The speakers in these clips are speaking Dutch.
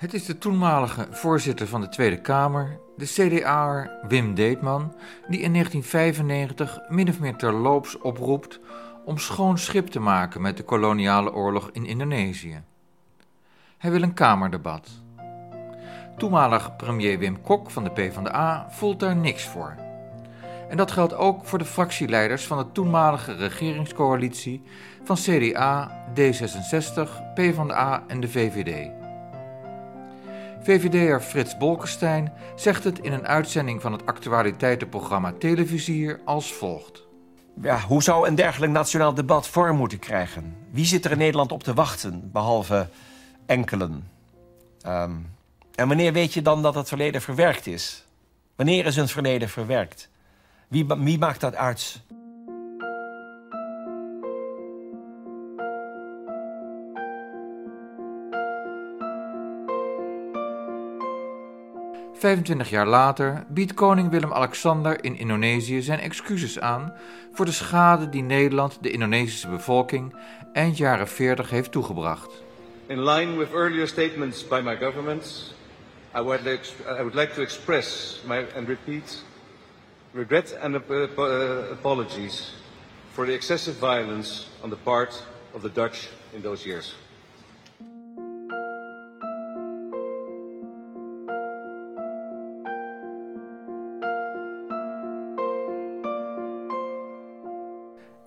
Het is de toenmalige voorzitter van de Tweede Kamer, de CDA'er Wim Deetman, die in 1995 min of meer terloops oproept om schoon schip te maken met de koloniale oorlog in Indonesië. Hij wil een Kamerdebat. Toenmalig premier Wim Kok van de PvdA voelt daar niks voor. En dat geldt ook voor de fractieleiders van de toenmalige regeringscoalitie van CDA, D66, PvdA en de VVD. VVD'er Frits Bolkestein zegt het in een uitzending van het actualiteitenprogramma Televisier als volgt. Ja, hoe zou een dergelijk nationaal debat vorm moeten krijgen? Wie zit er in Nederland op te wachten, behalve enkelen? Ehm, en wanneer weet je dan dat het verleden verwerkt is? Wanneer is een verleden verwerkt? Wie, wie maakt dat uit? 25 jaar later biedt koning Willem-Alexander in Indonesië zijn excuses aan voor de schade die Nederland de Indonesische bevolking eind jaren 40 heeft toegebracht. In line with earlier statements by my government, I would like, I would like to express my, and repeat regret and uh, apologies for the excessive violence on the part of the Dutch in those years.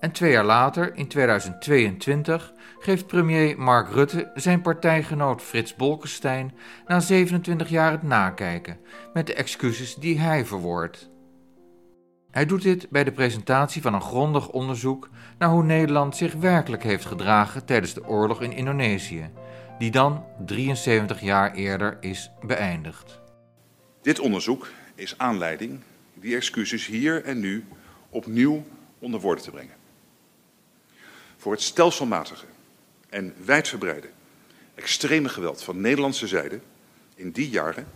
En twee jaar later, in 2022, geeft premier Mark Rutte zijn partijgenoot Frits Bolkestein na 27 jaar het nakijken met de excuses die hij verwoordt. Hij doet dit bij de presentatie van een grondig onderzoek naar hoe Nederland zich werkelijk heeft gedragen tijdens de oorlog in Indonesië, die dan 73 jaar eerder is beëindigd. Dit onderzoek is aanleiding die excuses hier en nu opnieuw onder woorden te brengen voor het stelselmatige en wijdverbreide extreme geweld van Nederlandse zijde in die jaren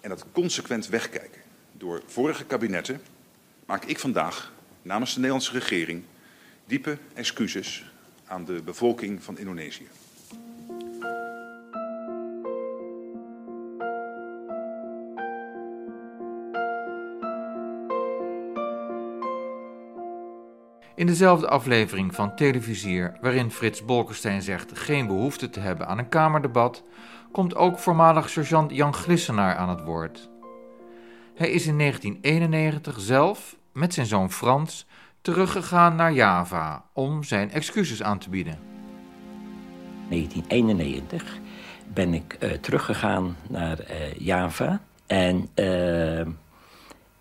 en het consequent wegkijken door vorige kabinetten maak ik vandaag namens de Nederlandse regering diepe excuses aan de bevolking van Indonesië. In dezelfde aflevering van Televisier, waarin Frits Bolkestein zegt geen behoefte te hebben aan een Kamerdebat, komt ook voormalig sergeant Jan Glissenaar aan het woord. Hij is in 1991 zelf, met zijn zoon Frans, teruggegaan naar Java om zijn excuses aan te bieden. 1991 ben ik uh, teruggegaan naar uh, Java en uh,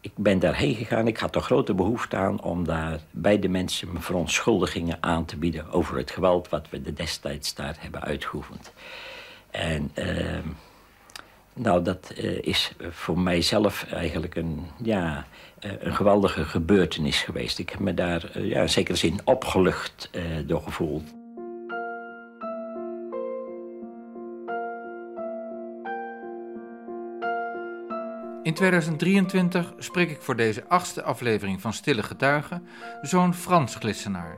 ik ben daarheen gegaan. Ik had er grote behoefte aan om daar bij de mensen mijn verontschuldigingen aan te bieden over het geweld wat we de destijds daar hebben uitgeoefend. En uh, nou, dat uh, is voor mijzelf eigenlijk een, ja, uh, een geweldige gebeurtenis geweest. Ik heb me daar uh, ja, in zekere zin opgelucht door gevoeld. In 2023 spreek ik voor deze achtste aflevering van Stille Getuigen zoon Frans Glissenaar.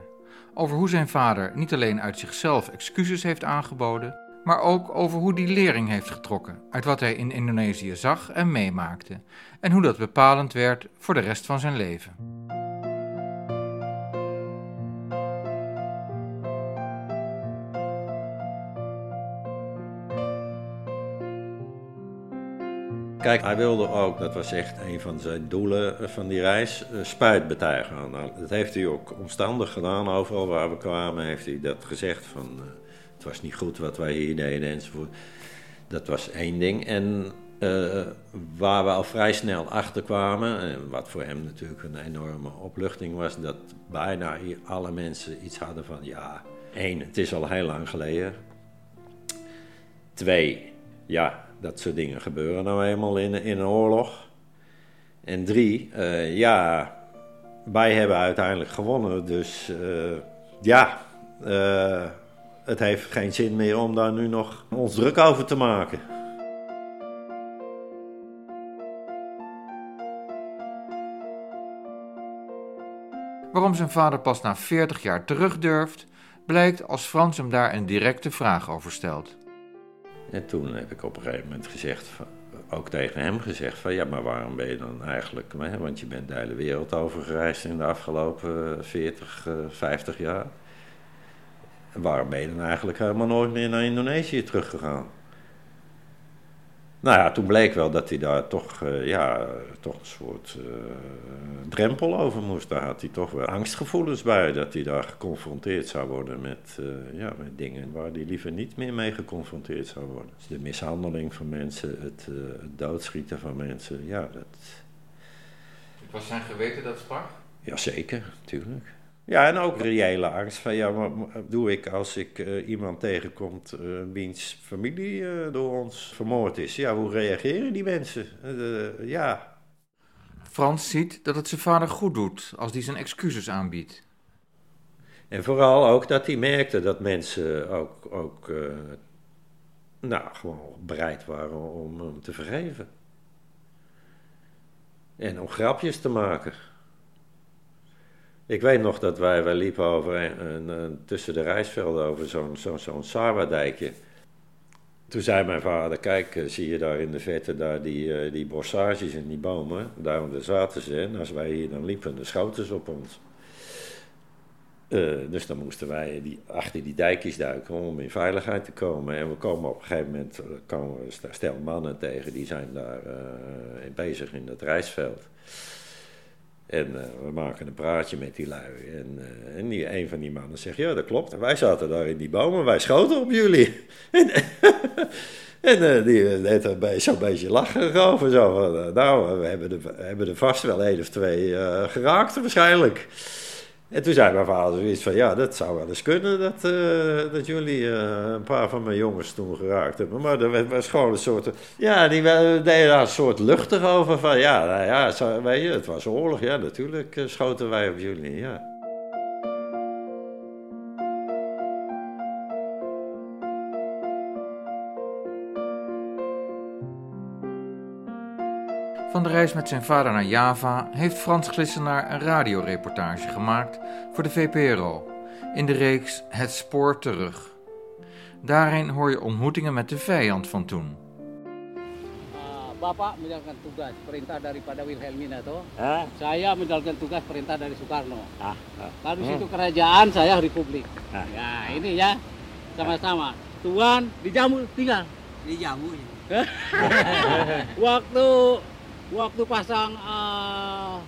Over hoe zijn vader niet alleen uit zichzelf excuses heeft aangeboden, maar ook over hoe die lering heeft getrokken uit wat hij in Indonesië zag en meemaakte, en hoe dat bepalend werd voor de rest van zijn leven. Kijk, hij wilde ook, dat was echt een van zijn doelen van die reis, uh, spijt betuigen. Nou, dat heeft hij ook omstandig gedaan. Overal waar we kwamen heeft hij dat gezegd van... Uh, het was niet goed wat wij hier deden enzovoort. Dat was één ding. En uh, waar we al vrij snel achter kwamen, en wat voor hem natuurlijk een enorme opluchting was, dat bijna alle mensen iets hadden van: ja, één, het is al heel lang geleden. Twee, ja, dat soort dingen gebeuren nou eenmaal in, in een oorlog. En drie, uh, ja, wij hebben uiteindelijk gewonnen. Dus uh, ja, uh, het heeft geen zin meer om daar nu nog ons druk over te maken. Waarom zijn vader pas na 40 jaar terug durft, blijkt als Frans hem daar een directe vraag over stelt. En toen heb ik op een gegeven moment gezegd, ook tegen hem gezegd van ja, maar waarom ben je dan eigenlijk, want je bent de hele wereld over gereisd in de afgelopen 40, 50 jaar. Waarom ben je dan eigenlijk helemaal nooit meer naar Indonesië teruggegaan? Nou ja, toen bleek wel dat hij daar toch, uh, ja, toch een soort uh, drempel over moest. Daar had hij toch wel angstgevoelens bij. Dat hij daar geconfronteerd zou worden met, uh, ja, met dingen waar hij liever niet meer mee geconfronteerd zou worden. Dus de mishandeling van mensen, het, het doodschieten van mensen, ja, dat... Het was zijn geweten dat sprak? Jazeker, natuurlijk. Ja, en ook reële angst van, ja, wat doe ik als ik uh, iemand tegenkomt uh, wiens familie uh, door ons vermoord is? Ja, hoe reageren die mensen? ja. Frans ziet dat het zijn vader goed doet als hij zijn excuses aanbiedt. En vooral ook dat hij merkte dat mensen ook, ook nou, gewoon bereid waren om hem te vergeven. En om grapjes te maken. Ik weet nog dat wij, wij liepen over een, tussen de rijsvelden over zo'n zo'n zo'n Sawa-dijkje. Toen zei mijn vader, kijk, eh, zie je daar in de vette daar die, uh, die bossages en die bomen? Daarom zaten ze en als wij hier dan liepen, dan schoten ze op ons. Uh, dus dan moesten wij die, achter die dijkjes duiken om in veiligheid te komen. En we komen op een gegeven moment, komen we stel mannen tegen, die zijn daar bezig in dat rijsveld. En uh, we maken een praatje met die lui. En, uh, en die, een van die mannen zegt, ja, dat klopt. Wij zaten daar in die bomen, wij schoten op jullie. en en uh, die deed er zo'n beetje lachen over. Zo nou, we hebben, we hebben er vast wel één of twee geraakt waarschijnlijk. En toen zei mijn vader zoiets van, ja, dat zou wel eens kunnen dat, uh, dat jullie uh, een paar van mijn jongens toen geraakt hebben. Maar er was gewoon een soort, ja, die deden daar een soort luchtig over van, ja, nou ja, weet je, het was oorlog, ja, natuurlijk uh, schoten wij op jullie, ja. Van de reis met zijn vader naar Java heeft Frans Glissenaar een radioreportage gemaakt voor de VPRO in de reeks Het Spoor Terug. Daarin hoor je ontmoetingen met de vijand van toen. Bapak menjalankan tugas perintah daripada Wilhelmina toh. Saya menjalankan tugas perintah dari Soekarno. Ah, ah. Lalu hmm. situ kerajaan, saya republik. Ah. Ya ini ya sama-sama. Tuan dijamu tinggal. Dijamu. Waktu waktu pasang uh,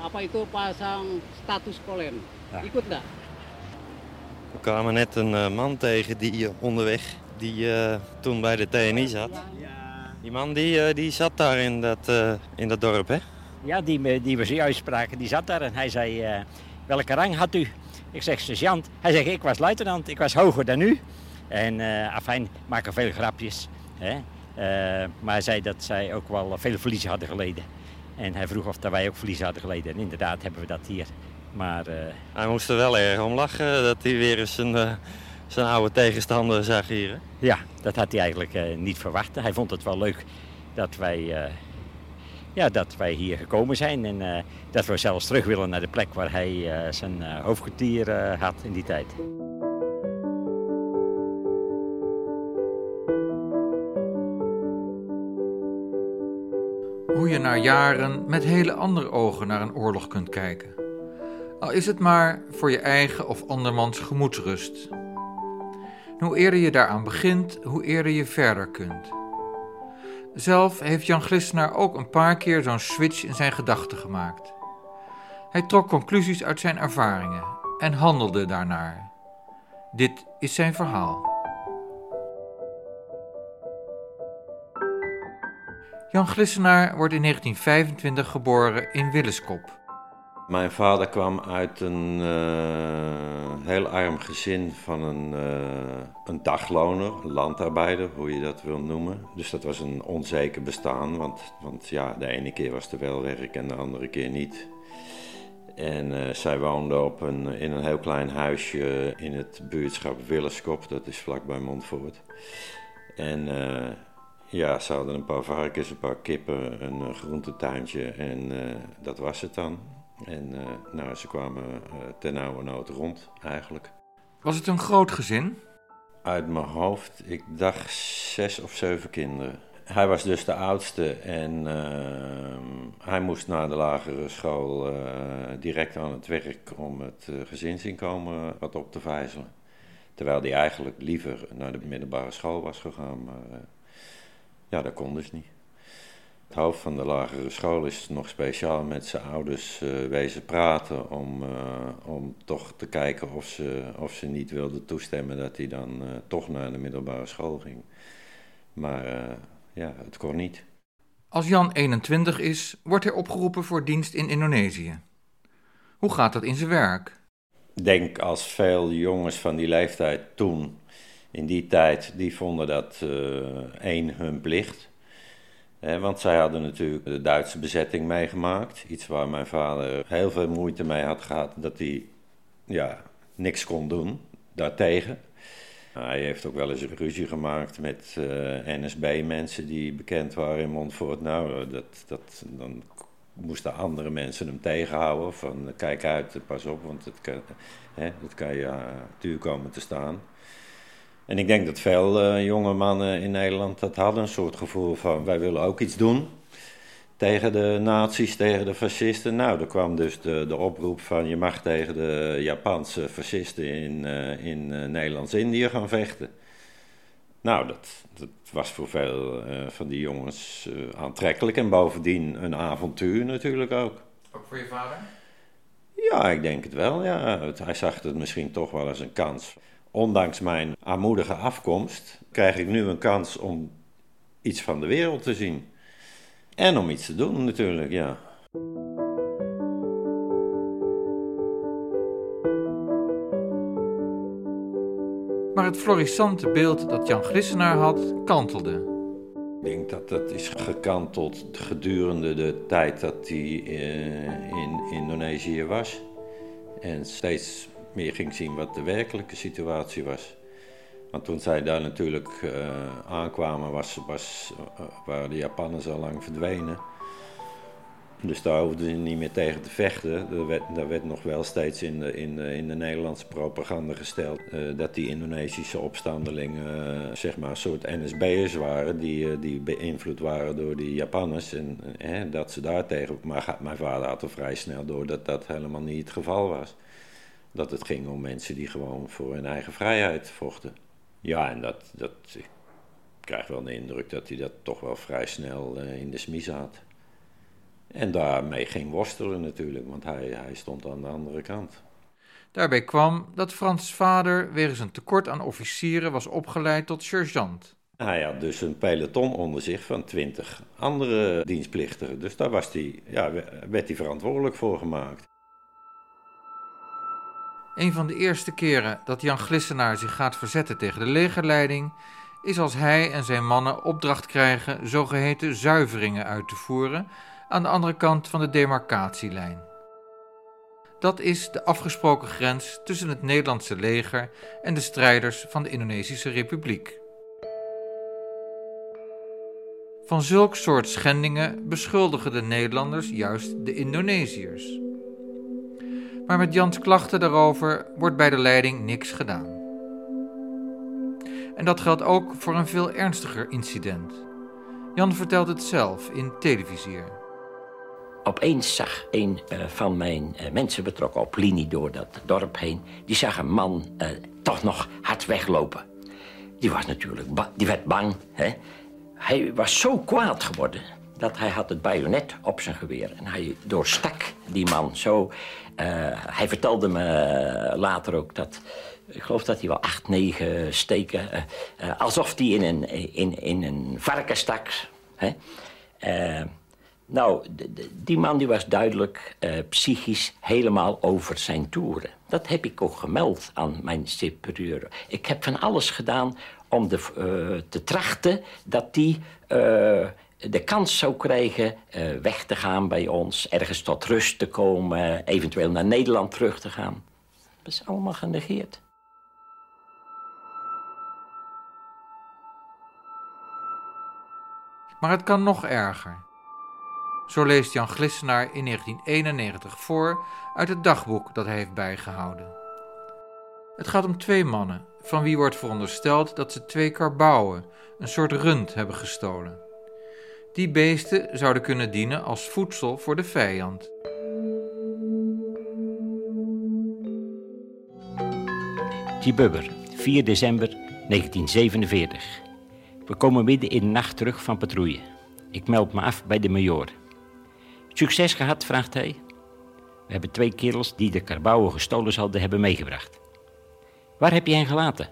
apa itu pasang status kolen. Ja. Ikut enggak? We kwamen net een uh, man tegen die uh, onderweg, die uh, toen bij de TNI zat. Die man die, die zat daar in dat, in dat dorp, hè? Ja, die, die we zojuist spraken, die zat daar en hij zei, welke rang had u? Ik zeg, sergeant. Hij zegt, ik was luitenant, ik was hoger dan u. En afijn, maken veel grapjes. Hè? Uh, maar hij zei dat zij ook wel veel verliezen hadden geleden. En hij vroeg of dat wij ook verliezen hadden geleden. En inderdaad hebben we dat hier. Maar, uh... Hij moest er wel erg om lachen dat hij weer eens zijn, uh, zijn oude tegenstander zag hier. Ja, dat had hij eigenlijk niet verwacht. Hij vond het wel leuk dat wij, ja, dat wij hier gekomen zijn. En dat we zelfs terug willen naar de plek waar hij zijn hoofdkwartier had in die tijd. Hoe je na jaren met hele andere ogen naar een oorlog kunt kijken. Al is het maar voor je eigen of andermans gemoedsrust. hoe eerder je daaraan begint, hoe eerder je verder kunt. Zelf heeft Jan Glissenaar ook een paar keer zo'n switch in zijn gedachten gemaakt. Hij trok conclusies uit zijn ervaringen en handelde daarnaar. Dit is zijn verhaal. Jan Glissenaar wordt in 1925 geboren in Willeskop. Mijn vader kwam uit een uh, heel arm gezin van een, uh, een dagloner, landarbeider, hoe je dat wil noemen. Dus dat was een onzeker bestaan, want, want ja, de ene keer was er wel werk en de andere keer niet. En uh, zij woonde op een, in een heel klein huisje in het buurtschap Willeskop, dat is vlakbij Montfort. En ja, ze hadden een paar varkens, een paar kippen, een uh, groentetuintje en uh, dat was het dan. En uh, nou, ze kwamen ten oude nood rond eigenlijk. Was het een groot gezin? Uit mijn hoofd, ik dacht zes of zeven kinderen. Hij was dus de oudste en uh, hij moest naar de lagere school uh, direct aan het werk om het uh, gezinsinkomen wat op te vijzelen. Terwijl hij eigenlijk liever naar de middelbare school was gegaan, maar ja, dat kon dus niet. Het hoofd van de lagere school is nog speciaal met zijn ouders uh, wezen praten om, uh, om toch te kijken of ze, of ze niet wilden toestemmen dat hij dan uh, toch naar de middelbare school ging. Maar ja, het kon niet. Als Jan 21 is, wordt hij opgeroepen voor dienst in Indonesië. Hoe gaat dat in zijn werk? Ik denk als veel jongens van die leeftijd toen, in die tijd, die vonden dat één hun plicht want zij hadden natuurlijk de Duitse bezetting meegemaakt. Iets waar mijn vader heel veel moeite mee had gehad, dat hij ja, niks kon doen daartegen. Hij heeft ook wel eens ruzie gemaakt met uh, NSB-mensen die bekend waren in Montfort. Nou, dat, dat, dan moesten andere mensen hem tegenhouden. Van kijk uit, pas op, want het kan, hè, dat kan je uh, komen te staan. En ik denk dat veel uh, jonge mannen in Nederland dat hadden, een soort gevoel van wij willen ook iets doen tegen de nazi's, tegen de fascisten. Nou, er kwam dus de, de oproep van je mag tegen de Japanse fascisten in, uh, in uh, Nederlands-Indië gaan vechten. Nou, dat, dat was voor veel van die jongens aantrekkelijk en bovendien een avontuur natuurlijk ook. Ook voor je vader? Ja, ik denk het wel. Ja. Hij zag het misschien toch wel als een kans ondanks mijn armoedige afkomst, krijg ik nu een kans om iets van de wereld te zien. En om iets te doen natuurlijk, ja. Maar het florissante beeld dat Jan Glissenaar had, kantelde. Ik denk dat dat is gekanteld gedurende de tijd dat hij eh, in Indonesië was. En steeds meer ging zien wat de werkelijke situatie was. Want toen zij daar natuurlijk uh, aankwamen, was, was, uh, waren de Japanners al lang verdwenen. Dus daar hoefden ze niet meer tegen te vechten. Er werd, daar werd nog wel steeds in de, in in de Nederlandse propaganda gesteld uh, dat die Indonesische opstandelingen zeg maar een soort NSB'ers waren, die, die beïnvloed waren door die Japanners. En dat ze daar tegen. Maar mijn vader had er vrij snel door dat dat helemaal niet het geval was dat het ging om mensen die gewoon voor hun eigen vrijheid vochten. Ja, en dat, dat, ik krijg wel de indruk dat hij dat toch wel vrij snel uh, in de smies had. En daarmee ging worstelen natuurlijk, want hij, hij stond aan de andere kant. Daarbij kwam dat Frans' vader wegens een tekort aan officieren was opgeleid tot sergeant. Hij had dus een peloton onder zich van twintig andere dienstplichtigen. Dus daar was hij, ja, werd hij verantwoordelijk voor gemaakt. Een van de eerste keren dat Jan Glissenaar zich gaat verzetten tegen de legerleiding is als hij en zijn mannen opdracht krijgen zogeheten zuiveringen uit te voeren aan de andere kant van de demarcatielijn. Dat is de afgesproken grens tussen het Nederlandse leger en de strijders van de Indonesische Republiek. Van zulk soort schendingen beschuldigen de Nederlanders juist de Indonesiërs maar met Jans klachten daarover wordt bij de leiding niks gedaan. En dat geldt ook voor een veel ernstiger incident. Jan vertelt het zelf in televisier. Opeens zag een uh, van mijn uh, mensen betrokken op linie door dat dorp heen... die zag een man uh, toch nog hard weglopen. Die was natuurlijk die werd bang. Hè? Hij was zo kwaad geworden dat hij had het bajonet op zijn geweer. En hij doorstak die man zo. Uh, hij vertelde me later ook dat... Ik geloof dat hij wel acht, negen steken... Uh, alsof hij in een, in, in een varken stak. Nou, die man die was duidelijk psychisch helemaal over zijn toeren. Dat heb ik ook gemeld aan mijn superieur. Ik heb van alles gedaan om de, te trachten dat die de kans zou krijgen uh, weg te gaan bij ons, ergens tot rust te komen, eventueel naar Nederland terug te gaan. Dat is allemaal genegeerd. Maar het kan nog erger. Zo leest Jan Glissenaar in 1991 voor uit het dagboek dat hij heeft bijgehouden. Het gaat om twee mannen van wie wordt verondersteld dat ze twee karbouwen, een soort rund, hebben gestolen. Die beesten zouden kunnen dienen als voedsel voor de vijand. Tjibubber, 4 december 1947. We komen midden in de nacht terug van patrouille. Ik meld me af bij de major. Succes gehad, vraagt hij. We hebben twee kerels die de karbouwen gestolen zouden hebben meegebracht. Waar heb je hen gelaten?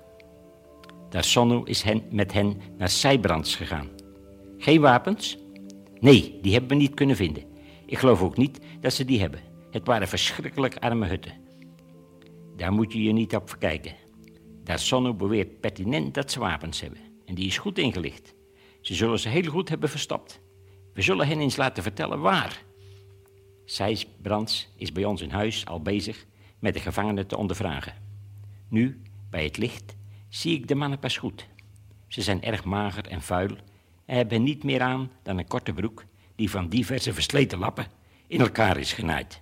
Daar is hen, met hen naar Seibrands gegaan. Geen wapens? Nee, die hebben we niet kunnen vinden. Ik geloof ook niet dat ze die hebben. Het waren verschrikkelijk arme hutten. Daar moet je je niet op verkijken. Sonno beweert pertinent dat ze wapens hebben. En die is goed ingelicht. Ze zullen ze heel goed hebben verstopt. We zullen hen eens laten vertellen waar. Sijs Brands is bij ons in huis al bezig met de gevangenen te ondervragen. Nu, bij het licht, zie ik de mannen pas goed. Ze zijn erg mager en vuil hebben niet meer aan dan een korte broek die van diverse versleten lappen in elkaar is genaaid.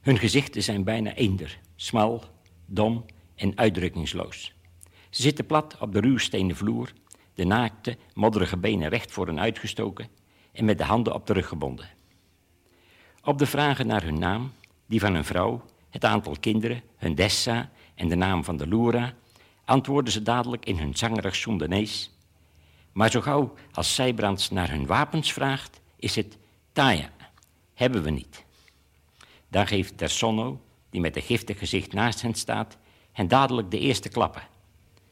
Hun gezichten zijn bijna eender, smal, dom en uitdrukkingsloos. Ze zitten plat op de ruwstenen vloer, de naakte, modderige benen recht voor hen uitgestoken en met de handen op de rug gebonden. Op de vragen naar hun naam, die van hun vrouw, het aantal kinderen, hun dessa en de naam van de Loera, antwoorden ze dadelijk in hun zangerig Soendanees. Maar zo gauw als Zijbrands naar hun wapens vraagt, is het Taya, hebben we niet. Dan geeft Dersonno, die met een giftig gezicht naast hen staat, hen dadelijk de eerste klappen.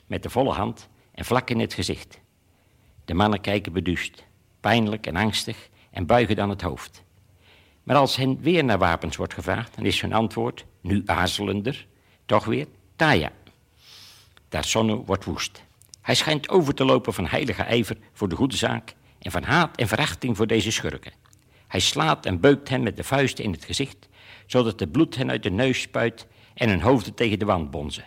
Met de volle hand en vlak in het gezicht. De mannen kijken beduust, pijnlijk en angstig en buigen dan het hoofd. Maar als hen weer naar wapens wordt gevraagd, dan is hun antwoord, nu aarzelender, toch weer Taya. Sonno wordt woest. Hij schijnt over te lopen van heilige ijver voor de goede zaak en van haat en verachting voor deze schurken. Hij slaat en beukt hen met de vuisten in het gezicht, zodat het bloed hen uit de neus spuit en hun hoofden tegen de wand bonzen.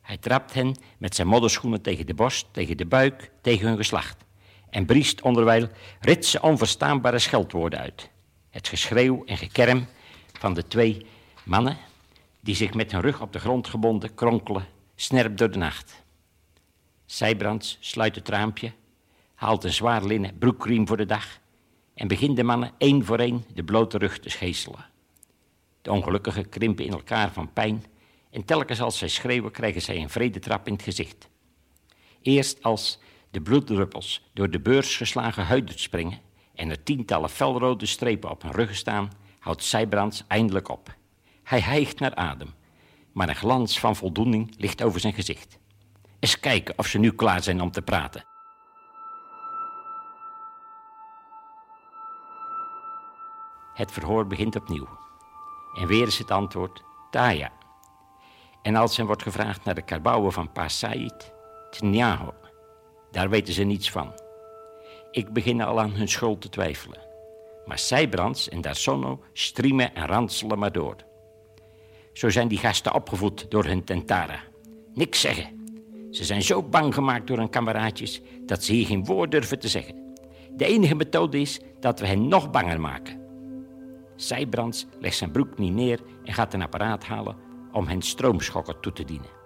Hij trapt hen met zijn modderschoenen tegen de borst, tegen de buik, tegen hun geslacht. En briest onderwijl ritse onverstaanbare scheldwoorden uit. Het geschreeuw en gekerm van de twee mannen die zich met hun rug op de grond gebonden kronkelen, snerp door de nacht. Zijbrands sluit het raampje, haalt een zwaar linnen broekriem voor de dag en begint de mannen één voor één de blote rug te schezelen. De ongelukkigen krimpen in elkaar van pijn en telkens als zij schreeuwen krijgen zij een vredetrap in het gezicht. Eerst als de bloeddruppels door de beurs geslagen huid springen en er tientallen felrode strepen op hun ruggen staan, houdt Zijbrands eindelijk op. Hij hijgt naar adem, maar een glans van voldoening ligt over zijn gezicht. Eens kijken of ze nu klaar zijn om te praten. Het verhoor begint opnieuw. En weer is het antwoord Taya. En als hen wordt gevraagd naar de karbouwen van Pa Said, Tnyaho, daar weten ze niets van. Ik begin al aan hun schuld te twijfelen. Maar Zijbrands en Darsono striemen en ranselen maar door. Zo zijn die gasten opgevoed door hun tentara. Niks zeggen. Ze zijn zo bang gemaakt door hun kameraadjes dat ze hier geen woord durven te zeggen. De enige methode is dat we hen nog banger maken. Zijbrands legt zijn broek niet neer en gaat een apparaat halen om hen stroomschokken toe te dienen.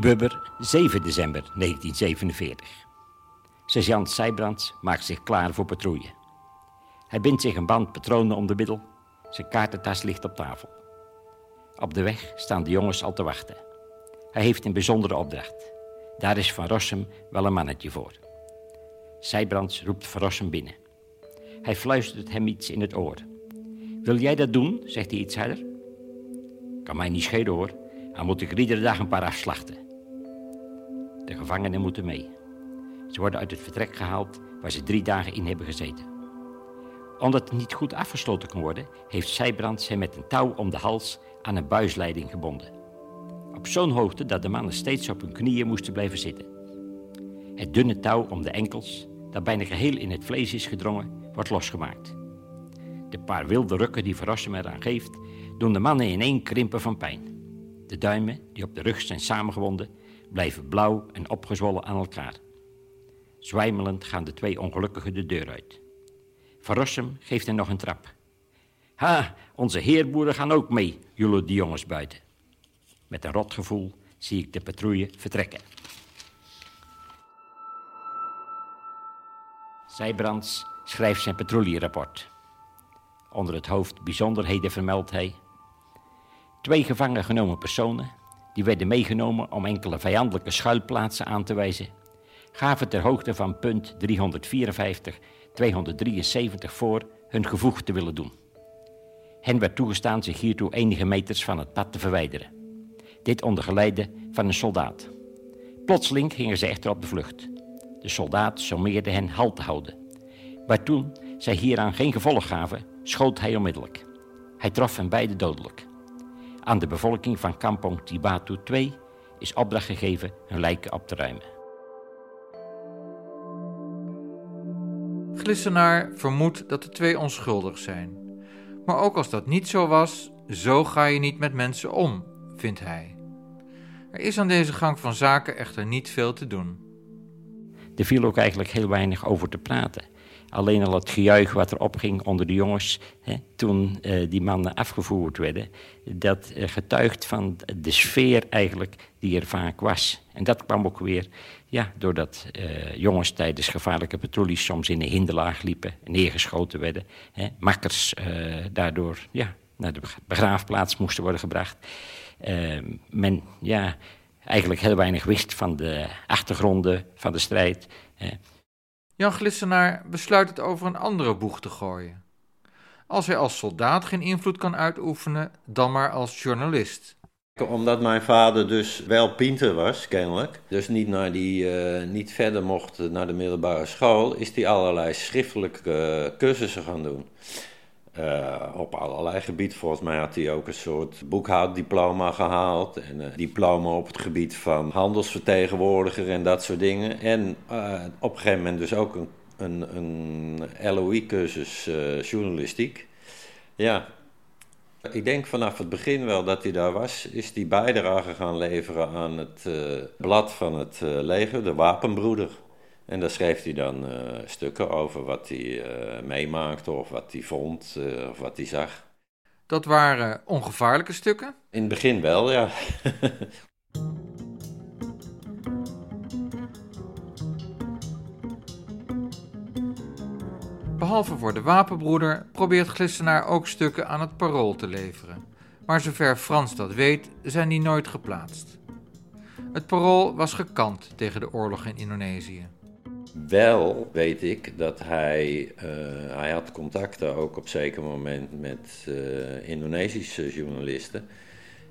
Bubber, 7 december 1947. Sergeant Zijbrands maakt zich klaar voor patrouille. Hij bindt zich een band patronen om de middel. Zijn kaartentas ligt op tafel. Op de weg staan de jongens al te wachten. Hij heeft een bijzondere opdracht. Daar is Van Rossum wel een mannetje voor. Zijbrands roept Van Rossum binnen. Hij fluistert hem iets in het oor. Wil jij dat doen? zegt hij iets harder. Kan mij niet schelen hoor. Dan moet ik er iedere dag een paar afslachten. De gevangenen moeten mee. Ze worden uit het vertrek gehaald waar ze drie dagen in hebben gezeten. Omdat het niet goed afgesloten kon worden, heeft Zijbrand ze met een touw om de hals aan een buisleiding gebonden. Op zo'n hoogte dat de mannen steeds op hun knieën moesten blijven zitten. Het dunne touw om de enkels, dat bijna geheel in het vlees is gedrongen, wordt losgemaakt. De paar wilde rukken die Verrassum eraan geeft, doen de mannen in één krimpen van pijn. De duimen, die op de rug zijn samengewonden, blijven blauw en opgezwollen aan elkaar. Zwijmelend gaan de twee ongelukkigen de deur uit. Verrossum geeft hen nog een trap. Ha, onze heerboeren gaan ook mee, jullie die jongens buiten. Met een rotgevoel zie ik de patrouille vertrekken. Zijbrands schrijft zijn patrouillerapport. Onder het hoofd bijzonderheden vermeldt hij... Twee gevangen genomen personen, die werden meegenomen om enkele vijandelijke schuilplaatsen aan te wijzen, gaven ter hoogte van punt 354, 273 voor hun gevoeg te willen doen. Hen werd toegestaan zich hiertoe enige meters van het pad te verwijderen. Dit onder geleide van een soldaat. Plotseling gingen ze echter op de vlucht. De soldaat sommeerde hen halt te houden. Maar toen zij hieraan geen gevolg gaven, schoot hij onmiddellijk. Hij trof hen beide dodelijk. Aan de bevolking van Kampong Tibatu 2 is opdracht gegeven hun lijken op te ruimen. Glissenaar vermoedt dat de twee onschuldig zijn. Maar ook als dat niet zo was, zo ga je niet met mensen om, vindt hij. Er is aan deze gang van zaken echter niet veel te doen. Er viel ook eigenlijk heel weinig over te praten. Alleen al het gejuich wat er opging onder de jongens hè, toen uh, die mannen afgevoerd werden, dat uh, getuigt van de sfeer eigenlijk die er vaak was. En dat kwam ook weer ja, doordat uh, jongens tijdens gevaarlijke patrouilles soms in de hinderlaag liepen, neergeschoten werden, hè, makkers daardoor ja, naar de begraafplaats moesten worden gebracht. men ja, eigenlijk heel weinig wist van de achtergronden van de strijd. Jan Glissenaar besluit het over een andere boeg te gooien. Als hij als soldaat geen invloed kan uitoefenen, dan maar als journalist. Omdat mijn vader dus wel pinter was, kennelijk, dus niet, naar die, uh, niet verder mocht naar de middelbare school, is hij allerlei schriftelijke uh, cursussen gaan doen. Uh, op allerlei gebieden. Volgens mij had hij ook een soort boekhouddiploma gehaald. En een diploma op het gebied van handelsvertegenwoordiger en dat soort dingen. En uh, op een gegeven moment dus ook een, een, een LOI-cursus journalistiek. Ja, ik denk vanaf het begin wel dat hij daar was, is hij bijdrage gaan leveren aan het blad van het leger, de Wapenbroeder. En daar schreef hij dan uh, stukken over wat hij uh, meemaakte of wat hij vond uh, of wat hij zag. Dat waren ongevaarlijke stukken? In het begin wel, ja. Behalve voor de wapenbroeder probeert Glissenaar ook stukken aan het parool te leveren. Maar zover Frans dat weet, zijn die nooit geplaatst. Het parool was gekant tegen de oorlog in Indonesië. Wel weet ik dat hij, uh, hij had contacten ook op zeker moment met uh, Indonesische journalisten.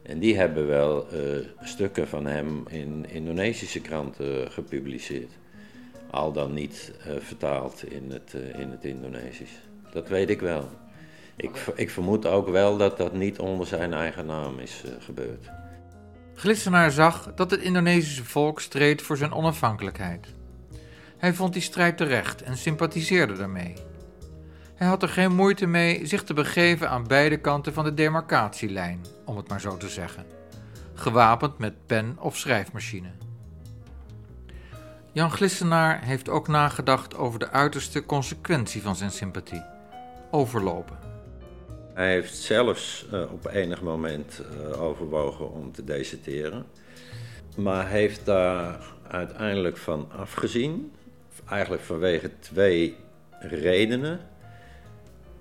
En die hebben wel uh, stukken van hem in Indonesische kranten gepubliceerd. Al dan niet vertaald in het, in het Indonesisch. Dat weet ik wel. Ik, ik vermoed ook wel dat dat niet onder zijn eigen naam is gebeurd. Glissenaar zag dat het Indonesische volk streed voor zijn onafhankelijkheid. Hij vond die strijd terecht en sympathiseerde daarmee. Hij had er geen moeite mee zich te begeven aan beide kanten van de demarcatielijn, om het maar zo te zeggen, gewapend met pen of schrijfmachine. Jan Glissenaar heeft ook nagedacht over de uiterste consequentie van zijn sympathie: overlopen. Hij heeft zelfs uh, op enig moment uh, overwogen om te deserteren, maar heeft daar uiteindelijk van afgezien eigenlijk vanwege twee redenen.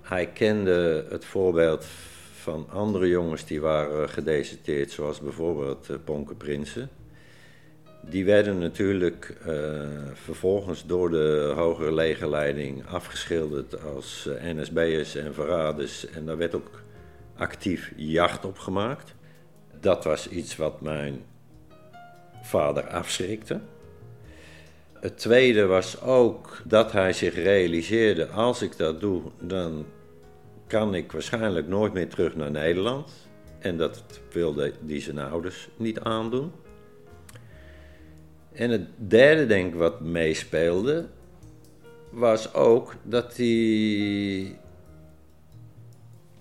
Hij kende het voorbeeld van andere jongens die waren gedeserteerd, zoals bijvoorbeeld uh, Ponke Prinsen. Die werden natuurlijk uh, vervolgens door de hogere legerleiding afgeschilderd als eh, NSB'ers en verraders. En daar werd ook actief jacht op gemaakt. Dat was iets wat mijn vader afschrikte. Het tweede was ook dat hij zich realiseerde: als ik dat doe, dan kan ik waarschijnlijk nooit meer terug naar Nederland. En dat wilde die zijn ouders niet aandoen. En het derde, denk ik, wat meespeelde, was ook dat hij.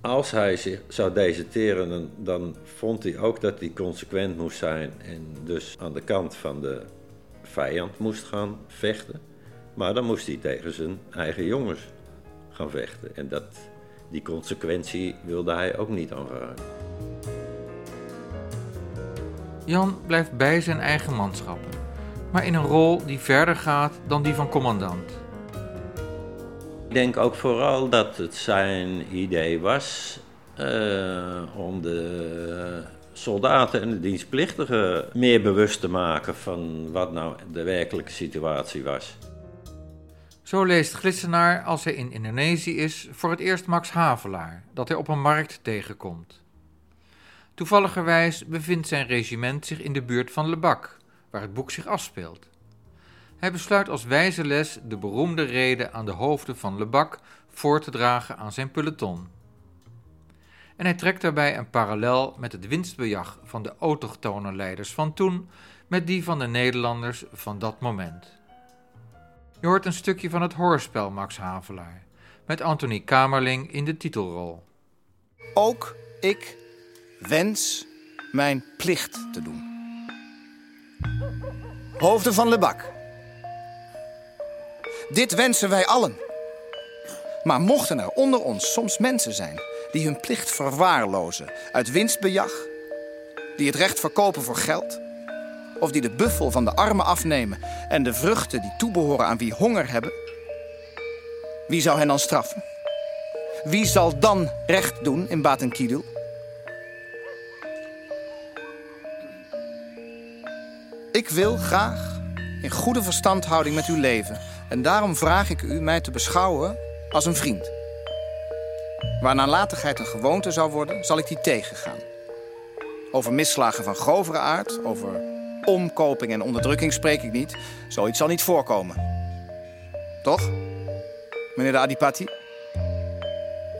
Als hij zich zou deserteren, dan, dan vond hij ook dat hij consequent moest zijn en dus aan de kant van de vijand moest gaan vechten. Maar dan moest hij tegen zijn eigen jongens gaan vechten. En dat, die consequentie wilde hij ook niet aanvaarden. Jan blijft bij zijn eigen manschappen, maar in een rol die verder gaat dan die van commandant. Ik denk ook vooral dat het zijn idee was uh, om de soldaten en de dienstplichtigen meer bewust te maken van wat nou de werkelijke situatie was. Zo leest Glissenaar als hij in Indonesië is voor het eerst Max Havelaar, dat hij op een markt tegenkomt. Toevalligerwijs bevindt zijn regiment zich in de buurt van Lebak, waar het boek zich afspeelt. Hij besluit als wijze les de beroemde reden aan de hoofden van Lebak voor te dragen aan zijn peloton. En hij trekt daarbij een parallel met het winstbejag van de autochtone leiders van toen met die van de Nederlanders van dat moment. Je hoort een stukje van het hoorspel Max Havelaar, met Anthony Kamerling in de titelrol. Ook ik wens mijn plicht te doen. Hoofden van Lebak. Dit wensen wij allen. Maar mochten er onder ons soms mensen zijn die hun plicht verwaarlozen uit winstbejag, die het recht verkopen voor geld, of die de buffel van de armen afnemen en de vruchten die toebehoren aan wie honger hebben, wie zou hen dan straffen? Wie zal dan recht doen in Batenkidul? Ik wil graag in goede verstandhouding met u leven. En daarom vraag ik u mij te beschouwen als een vriend. Waar nalatigheid een gewoonte zou worden, zal ik die tegengaan. Over misslagen van grovere aard, over omkoping en onderdrukking spreek ik niet. Zoiets zal niet voorkomen. Toch, meneer de Adipati?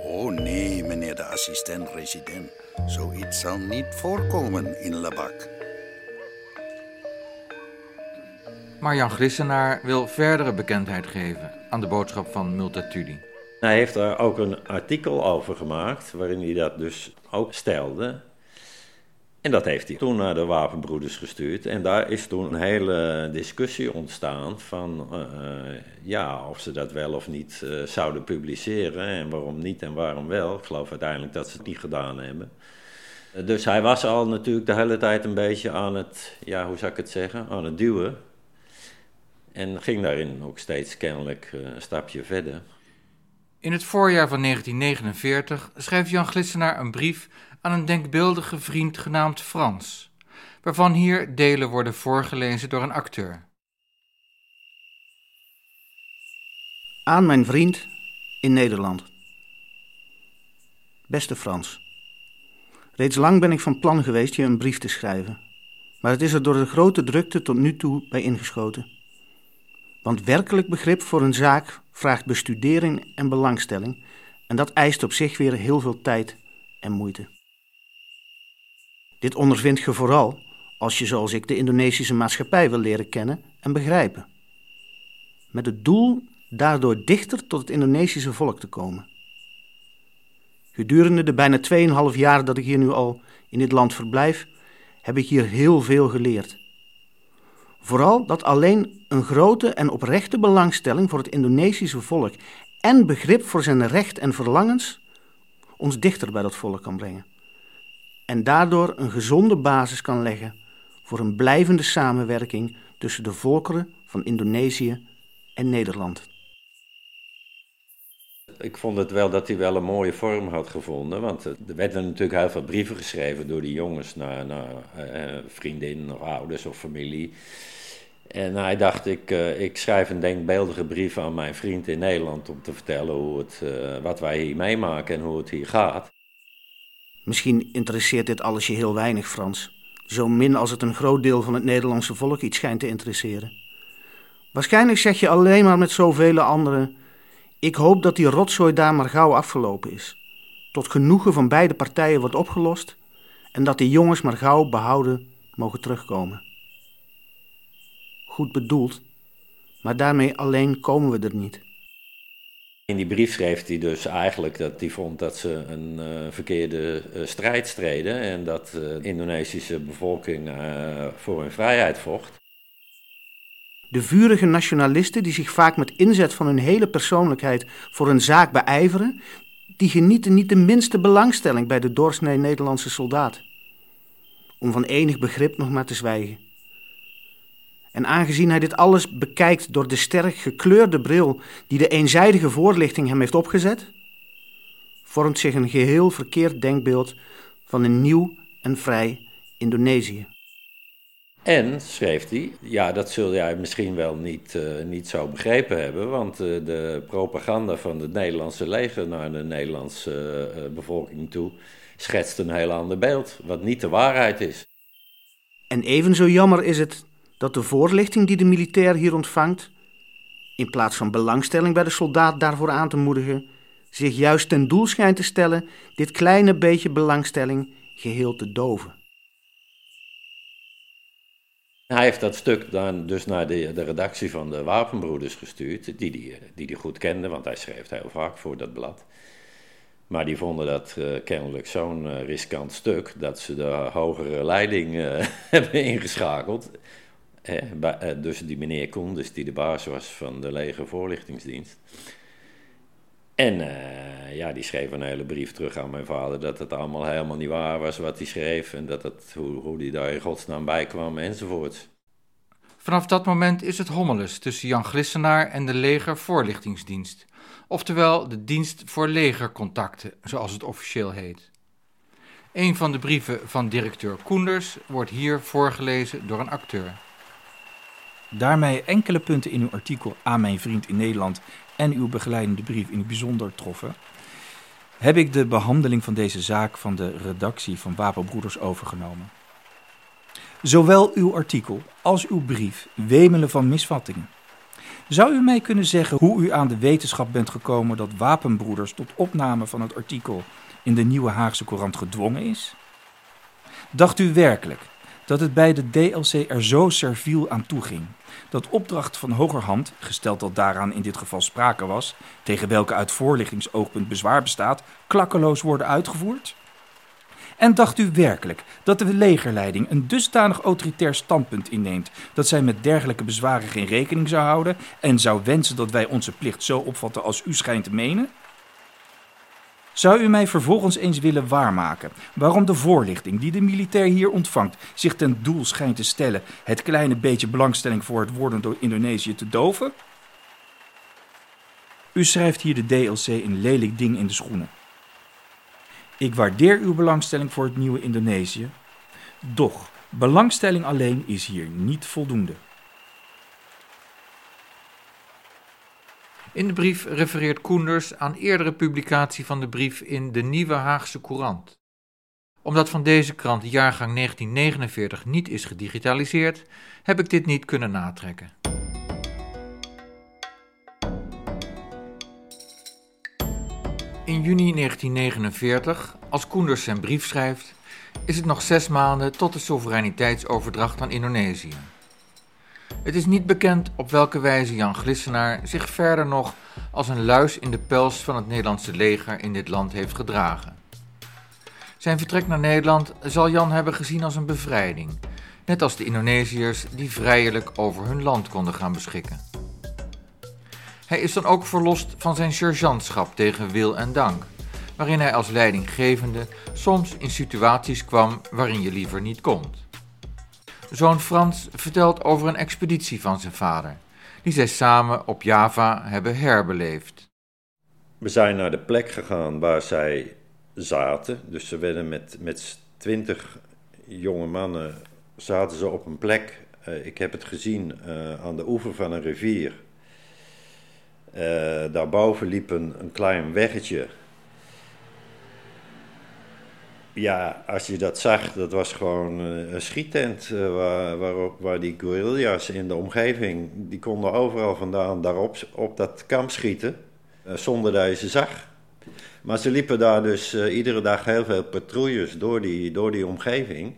Oh nee, meneer de assistent-resident. Zoiets zal niet voorkomen in Lebak. Maar Jan Glissenaar wil verdere bekendheid geven aan de boodschap van Multatuli. Hij heeft daar ook een artikel over gemaakt, waarin hij dat dus ook stelde. En dat heeft hij toen naar de wapenbroeders gestuurd. En daar is toen een hele discussie ontstaan van uh, ja, of ze dat wel of niet uh, zouden publiceren. En waarom niet en waarom wel. Ik geloof uiteindelijk dat ze het niet gedaan hebben. dus hij was al natuurlijk de hele tijd een beetje aan het, ja, hoe zou ik het zeggen, aan het duwen. En ging daarin ook steeds kennelijk een stapje verder. In het voorjaar van 1949 schrijft Jan Glissenaar een brief aan een denkbeeldige vriend genaamd Frans, waarvan hier delen worden voorgelezen door een acteur. Aan mijn vriend in Nederland. Beste Frans, reeds lang ben ik van plan geweest je een brief te schrijven, maar het is er door de grote drukte tot nu toe bij ingeschoten. Want werkelijk begrip voor een zaak vraagt bestudering en belangstelling en dat eist op zich weer heel veel tijd en moeite. Dit ondervindt je vooral als je zoals ik de Indonesische maatschappij wil leren kennen en begrijpen. Met het doel daardoor dichter tot het Indonesische volk te komen. Gedurende de bijna 2,5 jaar dat ik hier nu al in dit land verblijf, heb ik hier heel veel geleerd. Vooral dat alleen een grote en oprechte belangstelling voor het Indonesische volk en begrip voor zijn recht en verlangens ons dichter bij dat volk kan brengen. En daardoor een gezonde basis kan leggen voor een blijvende samenwerking tussen de volkeren van Indonesië en Nederland. Ik vond het wel dat hij wel een mooie vorm had gevonden. Want er werden natuurlijk heel veel brieven geschreven door die jongens naar, naar eh, vriendinnen of ouders of familie. En hij dacht, ik, uh, ik schrijf een denkbeeldige brief aan mijn vriend in Nederland om te vertellen hoe het, wat wij hier meemaken en hoe het hier gaat. Misschien interesseert dit alles je heel weinig, Frans. Zo min als het een groot deel van het Nederlandse volk iets schijnt te interesseren. Waarschijnlijk zeg je alleen maar met zoveel anderen: Ik hoop dat die rotzooi daar maar gauw afgelopen is. Tot genoegen van beide partijen wordt opgelost en dat die jongens maar gauw behouden mogen terugkomen goed bedoeld, maar daarmee alleen komen we er niet. In die brief schreef hij dus eigenlijk dat hij vond dat ze een uh, verkeerde uh, strijd streden en dat de Indonesische bevolking voor hun vrijheid vocht. De vurige nationalisten die zich vaak met inzet van hun hele persoonlijkheid voor een zaak beijveren, die genieten niet de minste belangstelling bij de doorsnee Nederlandse soldaat. Om van enig begrip nog maar te zwijgen. En aangezien hij dit alles bekijkt door de sterk gekleurde bril die de eenzijdige voorlichting hem heeft opgezet, vormt zich een geheel verkeerd denkbeeld van een nieuw en vrij Indonesië. En, schreef hij, ja, dat zul jij misschien wel niet, uh, niet zo begrepen hebben, want uh, de propaganda van het Nederlandse leger naar de Nederlandse uh, bevolking toe schetst een heel ander beeld, wat niet de waarheid is. En evenzo jammer is het dat de voorlichting die de militair hier ontvangt, in plaats van belangstelling bij de soldaat daarvoor aan te moedigen, zich juist ten doel schijnt te stellen dit kleine beetje belangstelling geheel te doven. Hij heeft dat stuk dan dus naar de, de redactie van de Wapenbroeders gestuurd, die die, die die goed kende, want hij schreef heel vaak voor dat blad. Maar die vonden dat uh, kennelijk zo'n uh, riskant stuk dat ze de hogere leiding uh, hebben ingeschakeld. Bij, dus die meneer Koenders, die de baas was van de leger voorlichtingsdienst. En ja, die schreef een hele brief terug aan mijn vader dat het allemaal helemaal niet waar was wat hij schreef. En dat het, hoe, hoe die daar in godsnaam bij kwam enzovoorts. Vanaf dat moment is het hommeles tussen Jan Glissenaar en de leger voorlichtingsdienst. Oftewel de dienst voor legercontacten, zoals het officieel heet. Een van de brieven van directeur Koenders wordt hier voorgelezen door een acteur. Daar mij enkele punten in uw artikel aan mijn vriend in Nederland en uw begeleidende brief in het bijzonder troffen, heb ik de behandeling van deze zaak van de redactie van Wapenbroeders overgenomen. Zowel uw artikel als uw brief wemelen van misvattingen. Zou u mij kunnen zeggen hoe u aan de wetenschap bent gekomen dat Wapenbroeders tot opname van het artikel in de Nieuwe Haagse Courant gedwongen is? Dacht u werkelijk dat het bij de DLC er zo serviel aan toeging dat opdracht van hogerhand, gesteld dat daaraan in dit geval sprake was, tegen welke uit voorlichtingsoogpunt bezwaar bestaat, klakkeloos worden uitgevoerd? En dacht u werkelijk dat de legerleiding een dusdanig autoritair standpunt inneemt dat zij met dergelijke bezwaren geen rekening zou houden en zou wensen dat wij onze plicht zo opvatten als u schijnt te menen? Zou u mij vervolgens eens willen waarmaken waarom de voorlichting die de militair hier ontvangt zich ten doel schijnt te stellen het kleine beetje belangstelling voor het worden door Indonesië te doven? U schrijft hier de DLC een lelijk ding in de schoenen. Ik waardeer uw belangstelling voor het nieuwe Indonesië, doch belangstelling alleen is hier niet voldoende. In de brief refereert Koenders aan eerdere publicatie van de brief in de Nieuwe Haagse Courant. Omdat van deze krant de jaargang 1949 niet is gedigitaliseerd, heb ik dit niet kunnen natrekken. In juni 1949, als Koenders zijn brief schrijft, is het nog zes maanden tot de soevereiniteitsoverdracht aan Indonesië. Het is niet bekend op welke wijze Jan Glissenaar zich verder nog als een luis in de pels van het Nederlandse leger in dit land heeft gedragen. Zijn vertrek naar Nederland zal Jan hebben gezien als een bevrijding, net als de Indonesiërs die vrijelijk over hun land konden gaan beschikken. Hij is dan ook verlost van zijn sergeantschap tegen wil en dank, waarin hij als leidinggevende soms in situaties kwam waarin je liever niet komt. Zoon Frans vertelt over een expeditie van zijn vader, die zij samen op Java hebben herbeleefd. We zijn naar de plek gegaan waar zij zaten. Dus ze werden met, met twintig jonge mannen zaten ze op een plek. Uh, ik heb het gezien uh, aan de oever van een rivier. Uh, daarboven liep een, een klein weggetje ja, als je dat zag, dat was gewoon eh, een schiettent uh, waar, waarop, waar die guerrilla's in de omgeving, die konden overal vandaan daarop op dat kamp schieten, uh, zonder dat je ze zag. Maar ze liepen daar dus iedere dag heel veel patrouilles door die, door die omgeving,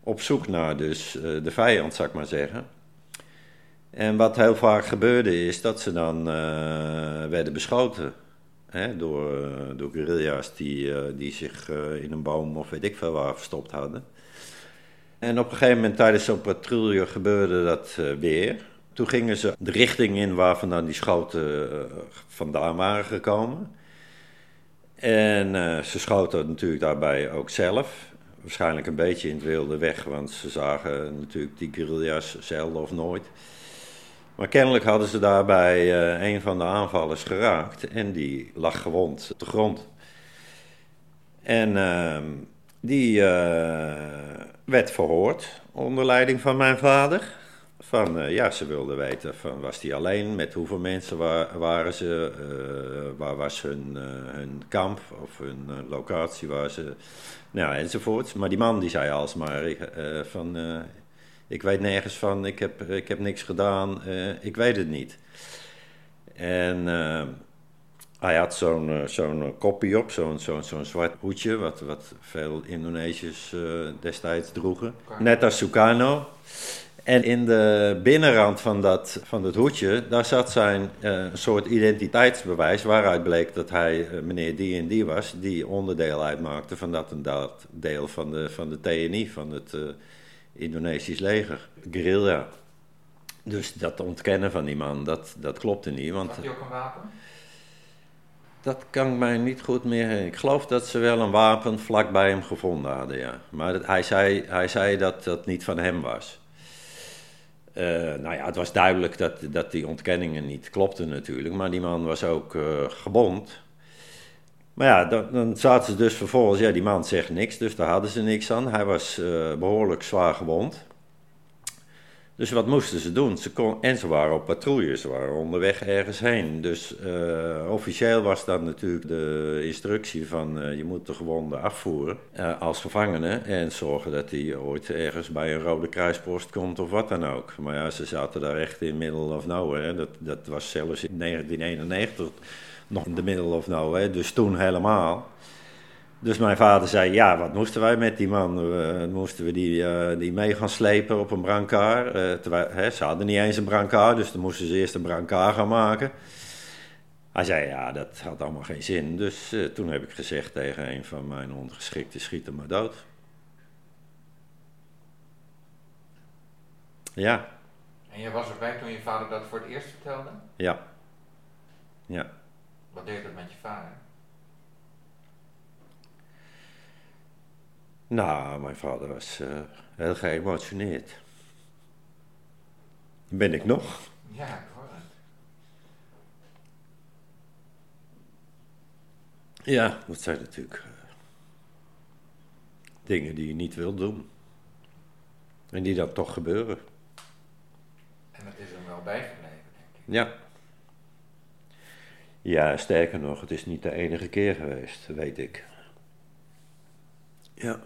op zoek naar dus de vijand, zou ik maar zeggen. En wat heel vaak gebeurde is dat ze dan werden beschoten Hè, door, eh, door guerrilla's die, uh, die zich uh, in een boom of weet ik veel waar verstopt hadden. En op een gegeven moment tijdens zo'n patrouille gebeurde dat weer. Toen gingen ze de richting in waar vandaan die schoten vandaan waren gekomen. En ze schoten natuurlijk daarbij ook zelf. Waarschijnlijk een beetje in het wilde weg, want ze zagen natuurlijk die guerrilla's zelden of nooit. Maar kennelijk hadden ze daarbij uh, een van de aanvallers geraakt en die lag gewond op de grond. En uh, die uh, werd verhoord onder leiding van mijn vader. Van, uh, ja, ze wilden weten, van, was hij alleen? Met hoeveel mensen wa waren ze? waar was hun, hun kamp of hun locatie waar ze... Nou, enzovoorts. Maar die man die zei alsmaar van ik weet nergens van, ik heb, ik heb niks gedaan, uh, ik weet het niet. En uh, hij had zo'n uh, zo'n op, zo'n zo'n zo'n zwart hoedje, wat, wat veel Indonesiërs destijds droegen. Net als Sukarno. En in de binnenrand van dat, van dat hoedje, daar zat zijn een soort identiteitsbewijs waaruit bleek dat hij meneer die en die was, die onderdeel uitmaakte van dat en dat deel van de, van de TNI, van het Indonesisch leger, guerrilla. Dus dat ontkennen van die man, dat, dat klopte niet. Want, Had hij ook een wapen? Dat kan ik mij niet goed meer Ik geloof dat ze wel een wapen vlak bij hem gevonden hadden, ja. Maar dat, hij, zei, hij zei dat dat niet van hem was. Uh, nou ja, het was duidelijk dat, dat die ontkenningen niet klopten natuurlijk. Maar die man was ook uh, gebond. Maar ja, dan, dan, zaten ze dus vervolgens, ja, die man zegt niks, dus daar hadden ze niks aan. Hij was uh, behoorlijk zwaar gewond. Dus wat moesten ze doen? Ze kon, en ze waren op patrouille, ze waren onderweg ergens heen. Dus uh, officieel was dan natuurlijk de instructie van uh, je moet de gewonde afvoeren als gevangene. En zorgen dat hij ooit ergens bij een rode kruispost komt of wat dan ook. Maar ja, ze zaten daar echt in middle of nowhere. Dat, dat was zelfs in 1991 nog in de middle of hè, dus toen helemaal. Dus mijn vader zei, ja, wat moesten wij met die man? Moesten we die, uh, die mee gaan slepen op een brancard? Uh, terwijl, hè, ze hadden niet eens een brancard, dus dan moesten ze eerst een brancard gaan maken. Hij zei, ja, dat had allemaal geen zin. Dus toen heb ik gezegd tegen een van mijn ondergeschikten, schiet hem maar dood. Ja. En je was erbij toen je vader dat voor het eerst vertelde? Ja. Ja. Wat deed dat met je vader? Nou, mijn vader was uh, heel geëmotioneerd. Ben ik nog? Ja, ik hoor het. Ja, dat zijn natuurlijk uh, dingen die je niet wilt doen. En die dan toch gebeuren. En dat is hem wel bijgebleven, denk ik. Ja. Ja, sterker nog, het is niet de enige keer geweest, weet ik. Ja.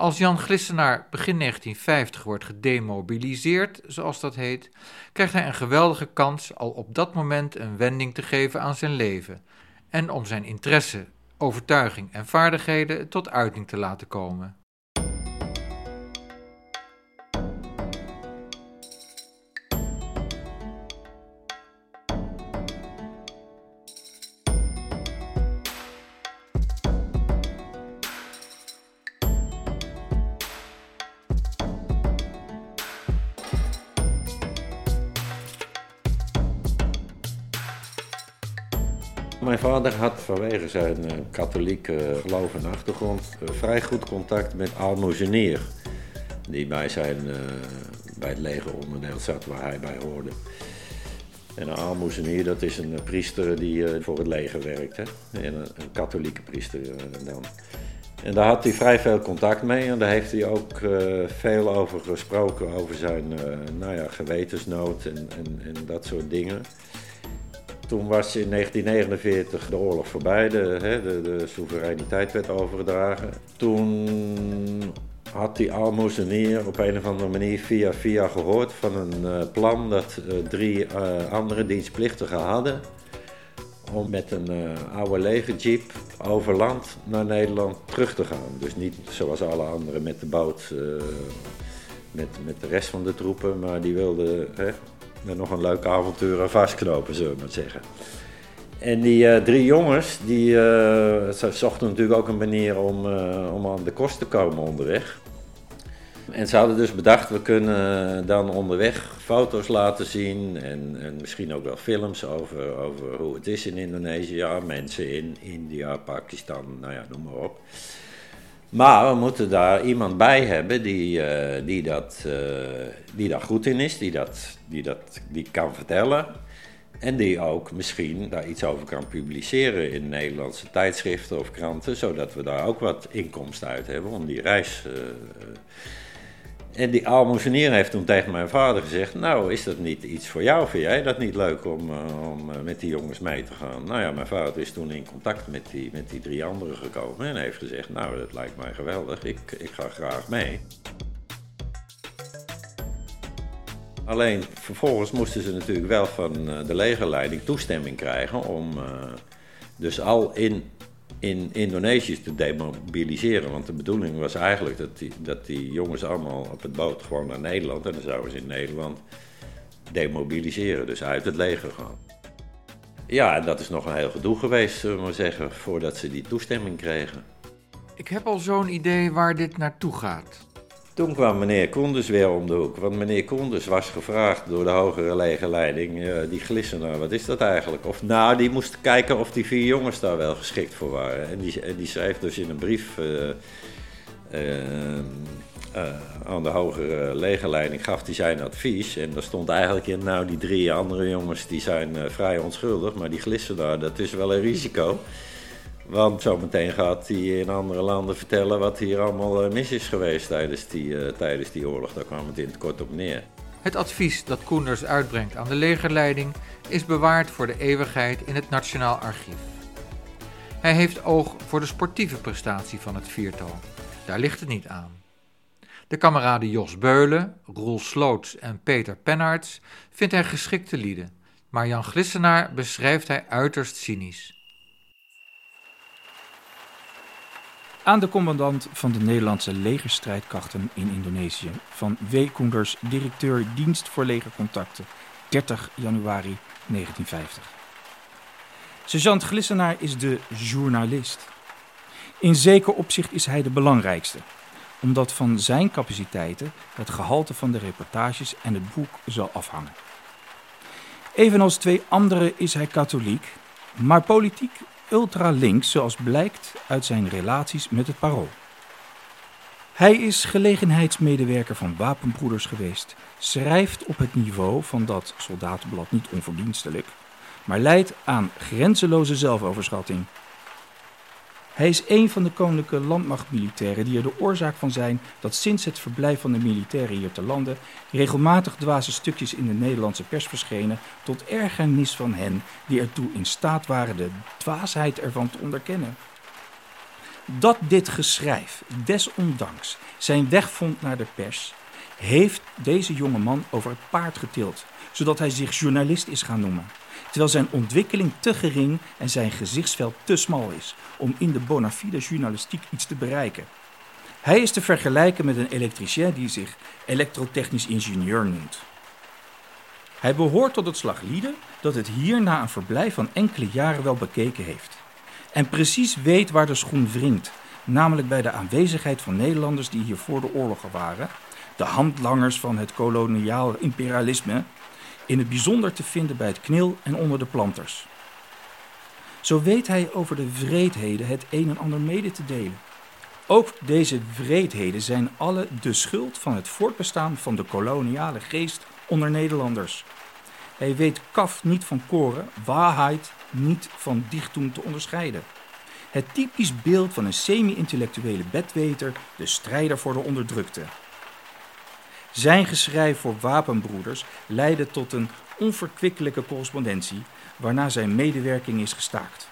Als Jan Glissenaar begin 1950 wordt gedemobiliseerd, zoals dat heet, krijgt hij een geweldige kans al op dat moment een wending te geven aan zijn leven en om zijn interesse, overtuiging en vaardigheden tot uiting te laten komen. Zijn uh, katholieke geloof en achtergrond uh, vrij goed contact met Almozenier. Die bij, zijn, uh, bij het legeronderdeel zat waar hij bij hoorde. En een dat is een priester die voor het leger werkt. Hè? En een, katholieke priester dan. En daar had hij vrij veel contact mee en daar heeft hij ook veel over gesproken, over zijn nou ja, gewetensnood en, en, en dat soort dingen. Toen was in 1949 de oorlog voorbij, de, hè, de, de soevereiniteit werd overgedragen. Toen had die almozenier op een of andere manier via via gehoord van een uh, plan dat uh, drie uh, andere dienstplichtigen hadden om met een oude legerjeep over land naar Nederland terug te gaan. Dus niet zoals alle anderen met de boot met, met de rest van de troepen, maar die wilden met nog een leuk avontuur aan vastknopen, zullen we maar zeggen. En die uh, drie jongens, die uh, zochten natuurlijk ook een manier om, uh, om aan de kost te komen onderweg. En ze hadden dus bedacht, we kunnen dan onderweg foto's laten zien en, en misschien ook wel films over, over hoe het is in Indonesië. mensen in India, Pakistan, nou ja, noem maar op. Maar we moeten daar iemand bij hebben die, die, dat, die daar goed in is, die dat, die dat die kan vertellen. En die ook misschien daar iets over kan publiceren in Nederlandse tijdschriften of kranten, zodat we daar ook wat inkomsten uit hebben om die reis. Uh, en die aalmoezenier heeft toen tegen mijn vader gezegd: Nou, is dat niet iets voor jou? Vind jij dat niet leuk om, om met die jongens mee te gaan? Nou ja, mijn vader is toen in contact met die, met die drie anderen gekomen en heeft gezegd: Nou, dat lijkt mij geweldig, ik, ik ga graag mee. Alleen vervolgens moesten ze natuurlijk wel van eh, de legerleiding toestemming krijgen om uh, dus al in, in Indonesië te demobiliseren. Want de bedoeling was eigenlijk dat die, dat die jongens allemaal op het boot gewoon naar Nederland en dan zouden ze in Nederland demobiliseren, dus uit het leger gaan. Ja, en dat is nog een heel gedoe geweest, zullen we zeggen, voordat ze die toestemming kregen. Ik heb al zo'n idee waar dit naartoe gaat. Toen kwam meneer Koenders weer om de hoek. Want meneer Koenders was gevraagd door de hogere legerleiding, uh, die glissenaar, wat is dat eigenlijk? Of nou, die moest kijken of die vier jongens daar wel geschikt voor waren. En die, en die schreef dus in een brief uh, uh, aan de hogere legerleiding, gaf hij zijn advies. En daar stond eigenlijk in, nou die drie andere jongens die zijn vrij onschuldig, maar die glissenaar, dat is wel een risico. Want zometeen gaat hij in andere landen vertellen wat hier allemaal eh, mis is geweest tijdens die, uh, tijdens die oorlog. Daar kwam het in het kort op neer. Het advies dat Koenders uitbrengt aan de legerleiding is bewaard voor de eeuwigheid in het Nationaal Archief. Hij heeft oog voor de sportieve prestatie van het viertal. Daar ligt het niet aan. De kameraden Jos Beulen, Roel Sloots en Peter Pennaerts vindt hij geschikte lieden, maar Jan Glissenaar beschrijft hij uiterst cynisch. Aan de commandant van de Nederlandse legerstrijdkrachten in Indonesië, van W. Koenders, directeur dienst voor legercontacten, 30 januari 1950. Sergeant Glissenaar is de journalist. In zeker opzicht is hij de belangrijkste, omdat van zijn capaciteiten het gehalte van de reportages en het boek zal afhangen. Evenals twee anderen is hij katholiek, maar politiek ultralinks zoals blijkt uit zijn relaties met het Parool. Hij is gelegenheidsmedewerker van Wapenbroeders geweest, schrijft op het niveau van dat soldatenblad niet onverdienstelijk, maar leidt aan grenzeloze zelfoverschatting hij is een van de koninklijke landmachtmilitairen die er de oorzaak van zijn dat sinds het verblijf van de militairen hier te landen regelmatig dwaze stukjes in de Nederlandse pers verschenen tot ergernis van hen die ertoe in staat waren de dwaasheid ervan te onderkennen. Dat dit geschrijf, desondanks, zijn weg vond naar de pers, heeft deze jonge man over het paard getild, zodat hij zich journalist is gaan noemen terwijl zijn ontwikkeling te gering en zijn gezichtsveld te smal is om in de bona fide journalistiek iets te bereiken. Hij is te vergelijken met een elektricien die zich elektrotechnisch ingenieur noemt. Hij behoort tot het slag lieden dat het hier na een verblijf van enkele jaren wel bekeken heeft. En precies weet waar de schoen wringt, namelijk bij de aanwezigheid van Nederlanders die hier voor de oorlogen waren, de handlangers van het koloniaal imperialisme in het bijzonder te vinden bij het knil en onder de planters. Zo weet hij over de wreedheden het een en ander mede te delen. Ook deze wreedheden zijn alle de schuld van het voortbestaan van de koloniale geest onder Nederlanders. Hij weet kaf niet van koren, waarheid niet van dichtdoen te onderscheiden. Het typisch beeld van een semi-intellectuele bedweter, de strijder voor de onderdrukte. Zijn geschrijf voor wapenbroeders leidde tot een onverkwikkelijke correspondentie, waarna zijn medewerking is gestaakt.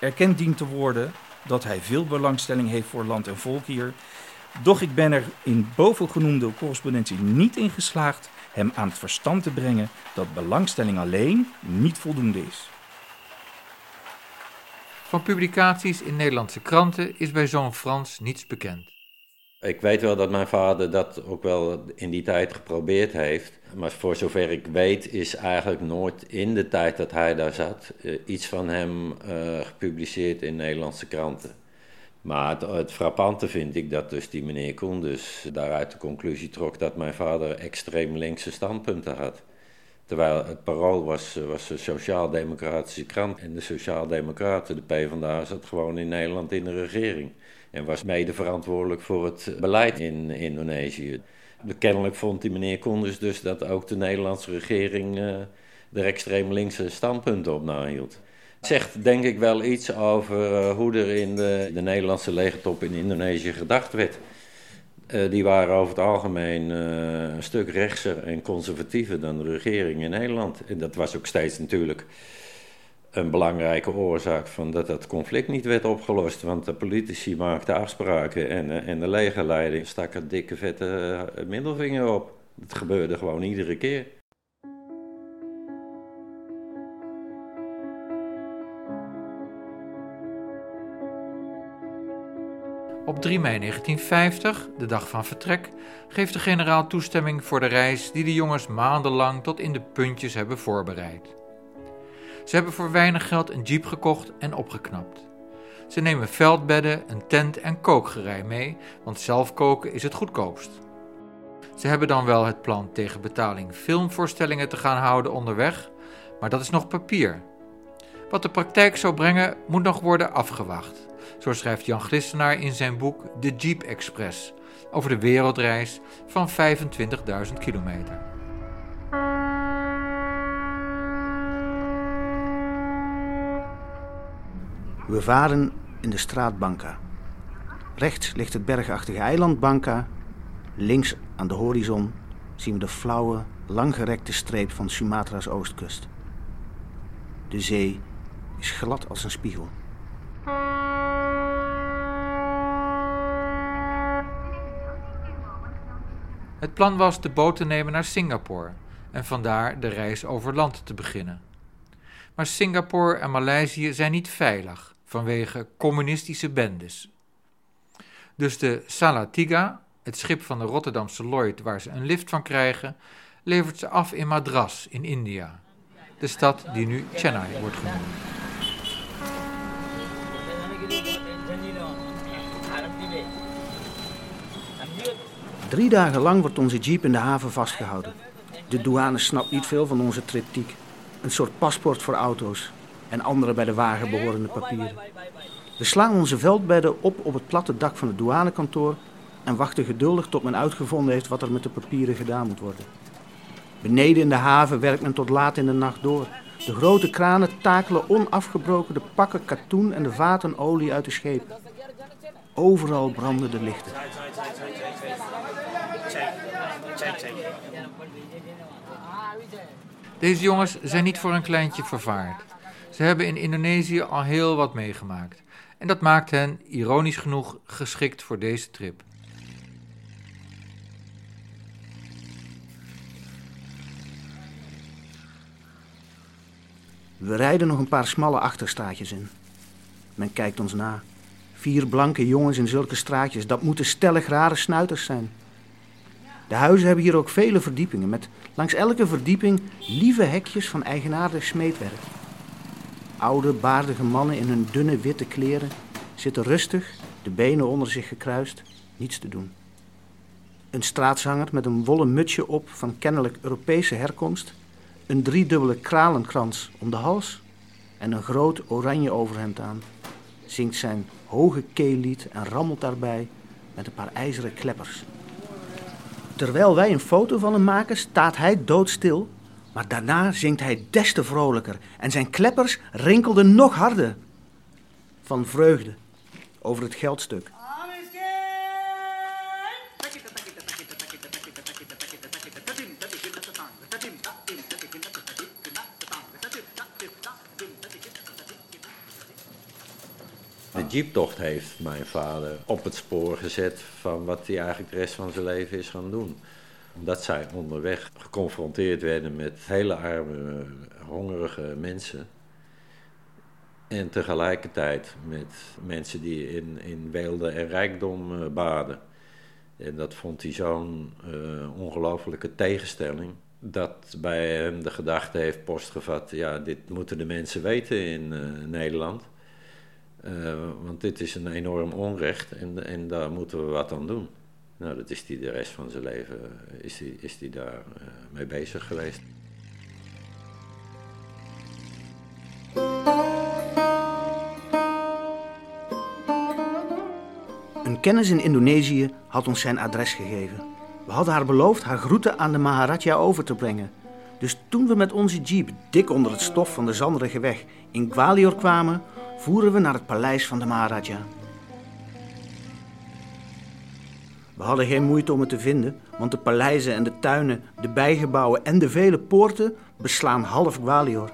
Erkend dient te worden dat hij veel belangstelling heeft voor land en volk hier, doch ik ben er in bovengenoemde correspondentie niet in geslaagd hem aan het verstand te brengen dat belangstelling alleen niet voldoende is. Van publicaties in Nederlandse kranten is bij zo'n Frans niets bekend. Ik weet wel dat mijn vader dat ook wel in die tijd geprobeerd heeft. Maar voor zover ik weet is eigenlijk nooit in de tijd dat hij daar zat eh, iets van hem uh, gepubliceerd in Nederlandse kranten. Maar het, frappante vind ik dat dus die meneer Koenders daaruit de conclusie trok dat mijn vader extreem linkse standpunten had. Terwijl het parool was, was een sociaal-democratische krant. En de sociaal-democraten, de PvdA, zat gewoon in Nederland in de regering. En was mede verantwoordelijk voor het beleid in Indonesië. Kennelijk vond die meneer Koenders dus dat ook de Nederlandse regering uh, er extreem linkse standpunten op nahield. Het zegt denk ik wel iets over uh, hoe er in de, de Nederlandse legertop in Indonesië gedacht werd. Uh, die waren over het algemeen een stuk rechtser en conservatiever dan de regering in Nederland. En dat was ook steeds natuurlijk een belangrijke oorzaak van dat dat conflict niet werd opgelost. Want de politici maakten afspraken en, uh, en de legerleiding stak een dikke vette middelvinger op. Dat gebeurde gewoon iedere keer. Op 3 mei 1950, de dag van vertrek, geeft de generaal toestemming voor de reis die de jongens maandenlang tot in de puntjes hebben voorbereid. Ze hebben voor weinig geld een jeep gekocht en opgeknapt. Ze nemen veldbedden, een tent en kookgerei mee, want zelf koken is het goedkoopst. Ze hebben dan wel het plan tegen betaling filmvoorstellingen te gaan houden onderweg, maar dat is nog papier. Wat de praktijk zou brengen, moet nog worden afgewacht. Zo schrijft Jan Glistenaar in zijn boek De Jeep Express over de wereldreis van 25.000 kilometer. We varen in de straat Banca. Rechts ligt het bergachtige eiland Banca. Links aan de horizon zien we de flauwe, langgerekte streep van Sumatra's oostkust. De zee is glad als een spiegel. Het plan was de boot te nemen naar Singapore en vandaar de reis over land te beginnen. Maar Singapore en Maleisië zijn niet veilig vanwege communistische bendes. Dus de Salatiga, het schip van de Rotterdamse Lloyd waar ze een lift van krijgen, levert ze af in Madras in India, de stad die nu Chennai wordt genoemd. Drie dagen lang wordt onze jeep in de haven vastgehouden. De douane snapt niet veel van onze triptiek. Een soort paspoort voor auto's en andere bij de wagen behorende papieren. We slaan onze veldbedden op op het platte dak van het douanekantoor en wachten geduldig tot men uitgevonden heeft wat er met de papieren gedaan moet worden. Beneden in de haven werkt men tot laat in de nacht door. De grote kranen takelen onafgebroken de pakken katoen en de vaten olie uit de schepen. Overal branden de lichten. Deze jongens zijn niet voor een kleintje vervaard. Ze hebben in Indonesië al heel wat meegemaakt. En dat maakt hen, ironisch genoeg, geschikt voor deze trip. We rijden nog een paar smalle achterstraatjes in. Men kijkt ons na. Vier blanke jongens in zulke straatjes, dat moeten stellig rare snuiters zijn. De huizen hebben hier ook vele verdiepingen, met langs elke verdieping lieve hekjes van eigenaardig smeedwerk. Oude, baardige mannen in hun dunne witte kleren zitten rustig, de benen onder zich gekruist, niets te doen. Een straatzanger met een wollen mutsje op van kennelijk Europese herkomst, een driedubbele kralenkrans om de hals en een groot oranje overhemd aan, zingt zijn hoge keellied en rammelt daarbij met een paar ijzeren kleppers. Terwijl wij een foto van hem maken, staat hij doodstil. Maar daarna zingt hij des te vrolijker en zijn kleppers rinkelden nog harder. Van vreugde over het geldstuk. De jeeptocht heeft mijn vader op het spoor gezet van wat hij eigenlijk de rest van zijn leven is gaan doen. Omdat zij onderweg geconfronteerd werden met hele arme, hongerige mensen. En tegelijkertijd met mensen die in, in weelde en rijkdom uh, baden. En dat vond hij zo'n uh, ongelofelijke tegenstelling. Dat bij hem de gedachte heeft postgevat: ja, dit moeten de mensen weten in uh, Nederland. want dit is een enorm onrecht en, en daar moeten we wat aan doen. Nou, dat is hij de rest van zijn leven is die, is die daar mee bezig geweest. Een kennis in Indonesië had ons zijn adres gegeven. We hadden haar beloofd haar groeten aan de Maharaja over te brengen. Dus toen we met onze jeep dik onder het stof van de zanderige weg in Gwalior kwamen, voeren we naar het paleis van de Maharaja. We hadden geen moeite om het te vinden, want de paleizen en de tuinen, de bijgebouwen en de vele poorten beslaan half Gwalior.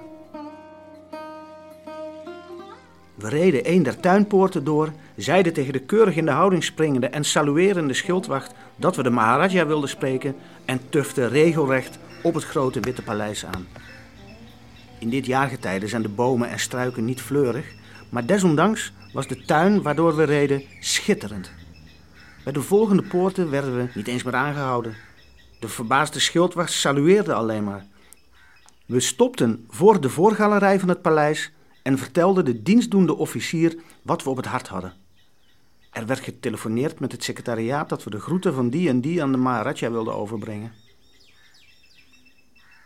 We reden een der tuinpoorten door, zeiden tegen de keurig in de houding springende en saluerende schildwacht dat we de Maharaja wilden spreken en tuften regelrecht op het grote witte paleis aan. In dit jaargetijde zijn de bomen en struiken niet fleurig, maar desondanks was de tuin waardoor we reden schitterend. Bij de volgende poorten werden we niet eens meer aangehouden. De verbaasde schildwacht salueerde alleen maar. We stopten voor de voorgalerij van het paleis en vertelde de dienstdoende officier wat we op het hart hadden. Er werd getelefoneerd met het secretariaat dat we de groeten van die en die aan de Maharaja wilden overbrengen.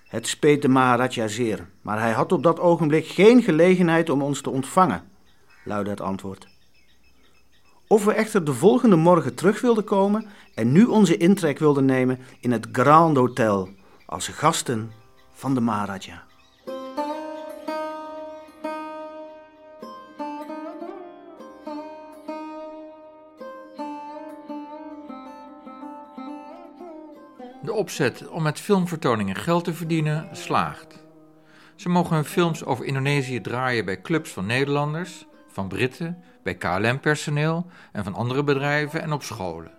Het speet de Maharaja zeer, maar hij had op dat ogenblik geen gelegenheid om ons te ontvangen, luidde het antwoord. Of we echter de volgende morgen terug wilden komen en nu onze intrek wilden nemen in het Grand Hotel als gasten van de Maharaja. De opzet om met filmvertoningen geld te verdienen slaagt. Ze mogen hun films over Indonesië draaien bij clubs van Nederlanders, van Britten, bij KLM-personeel en van andere bedrijven en op scholen.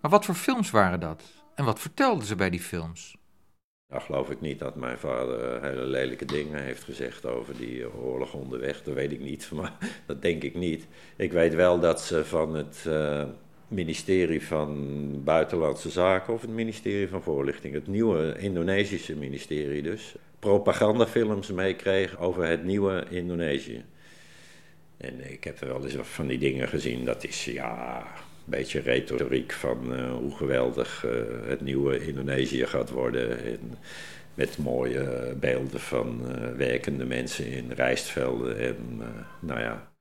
Maar wat voor films waren dat? En wat vertelden ze bij die films? Nou geloof ik niet dat mijn vader hele lelijke dingen heeft gezegd over die oorlog onderweg. Dat weet ik niet, maar dat denk ik niet. Ik weet wel dat ze van het uh, ministerie van Buitenlandse Zaken of het ministerie van Voorlichting, het nieuwe Indonesische ministerie dus, propagandafilms meekregen over het nieuwe Indonesië. En ik heb er wel eens van die dingen gezien, dat is ja, een beetje retoriek van uh, hoe geweldig uh, het nieuwe Indonesië gaat worden. En met mooie beelden van uh, werkende mensen in rijstvelden en nou ja.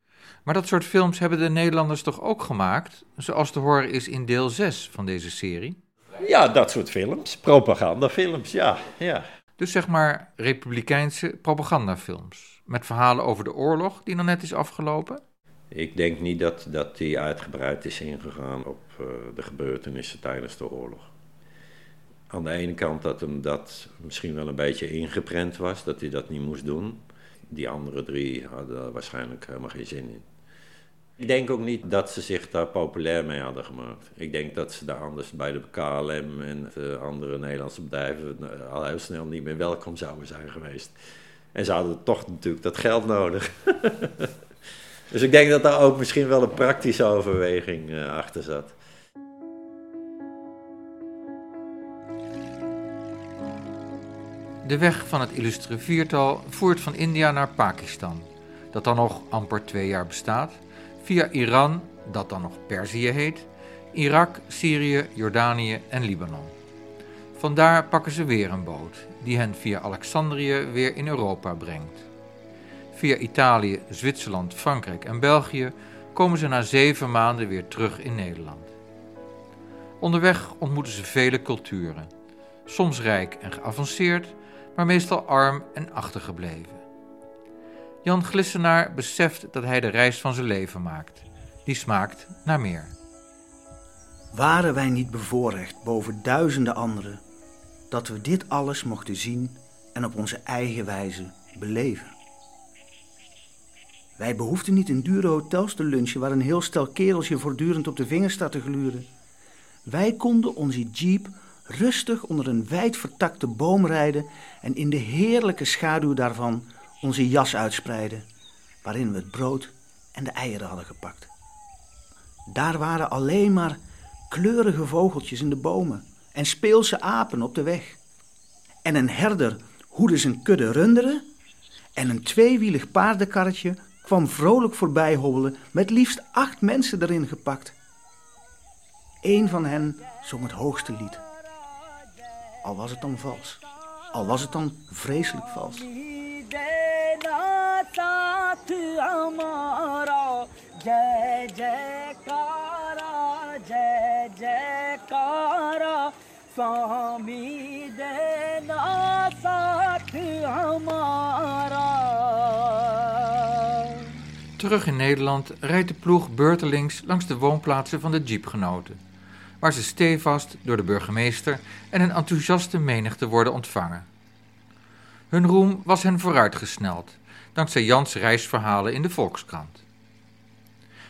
Maar dat soort films hebben de Nederlanders toch ook gemaakt, zoals te horen is in deel 6 van deze serie? Ja, dat soort films. Propagandafilms, ja, ja. Dus zeg maar republikeinse propagandafilms. Met verhalen over de oorlog die nog net is afgelopen? Ik denk niet dat, dat die uitgebreid is ingegaan op uh, de gebeurtenissen tijdens de oorlog. Aan de ene kant dat hem dat misschien wel een beetje ingeprent was, dat hij dat niet moest doen. Die andere drie hadden daar waarschijnlijk helemaal geen zin in. Ik denk ook niet dat ze zich daar populair mee hadden gemaakt. Ik denk dat ze daar anders bij de KLM en de andere Nederlandse bedrijven al heel snel niet meer welkom zouden zijn geweest. En ze hadden toch natuurlijk dat geld nodig. dus ik denk dat daar ook misschien wel een praktische overweging uh, achter zat. De weg van het illustre viertal voert van India naar Pakistan, dat dan nog amper twee jaar bestaat, via Iran, dat dan nog Perzië heet, Irak, Syrië, Jordanië en Libanon. Vandaar pakken ze weer een boot, die hen via Alexandrië weer in Europa brengt. Via Italië, Zwitserland, Frankrijk en België komen ze na zeven maanden weer terug in Nederland. Onderweg ontmoeten ze vele culturen, soms rijk en geavanceerd, maar meestal arm en achtergebleven. Jan Glissenaar beseft dat hij de reis van zijn leven maakt. Die smaakt naar meer. Waren wij niet bevoorrecht boven duizenden anderen dat we dit alles mochten zien en op onze eigen wijze beleven? Wij behoefden niet in dure hotels te lunchen waar een heel stel kerels je voortdurend op de vingers staat te gluren. Wij konden onze jeep rustig onder een wijd vertakte boom rijden en in de heerlijke schaduw daarvan onze jas uitspreiden, waarin we het brood en de eieren hadden gepakt. Daar waren alleen maar kleurige vogeltjes in de bomen en speelse apen op de weg. En een herder hoedde zijn kudde runderen en een tweewielig paardenkarretje kwam vrolijk voorbij hobbelen met liefst acht mensen erin gepakt. Eén van hen zong het hoogste lied. Al was het dan vals. Al was het dan vreselijk vals. Terug in Nederland rijdt de ploeg beurtelings langs de woonplaatsen van de jeepgenoten, waar ze stevast door de burgemeester en een enthousiaste menigte worden ontvangen. Hun roem was hen vooruitgesneld, dankzij Jans reisverhalen in de Volkskrant.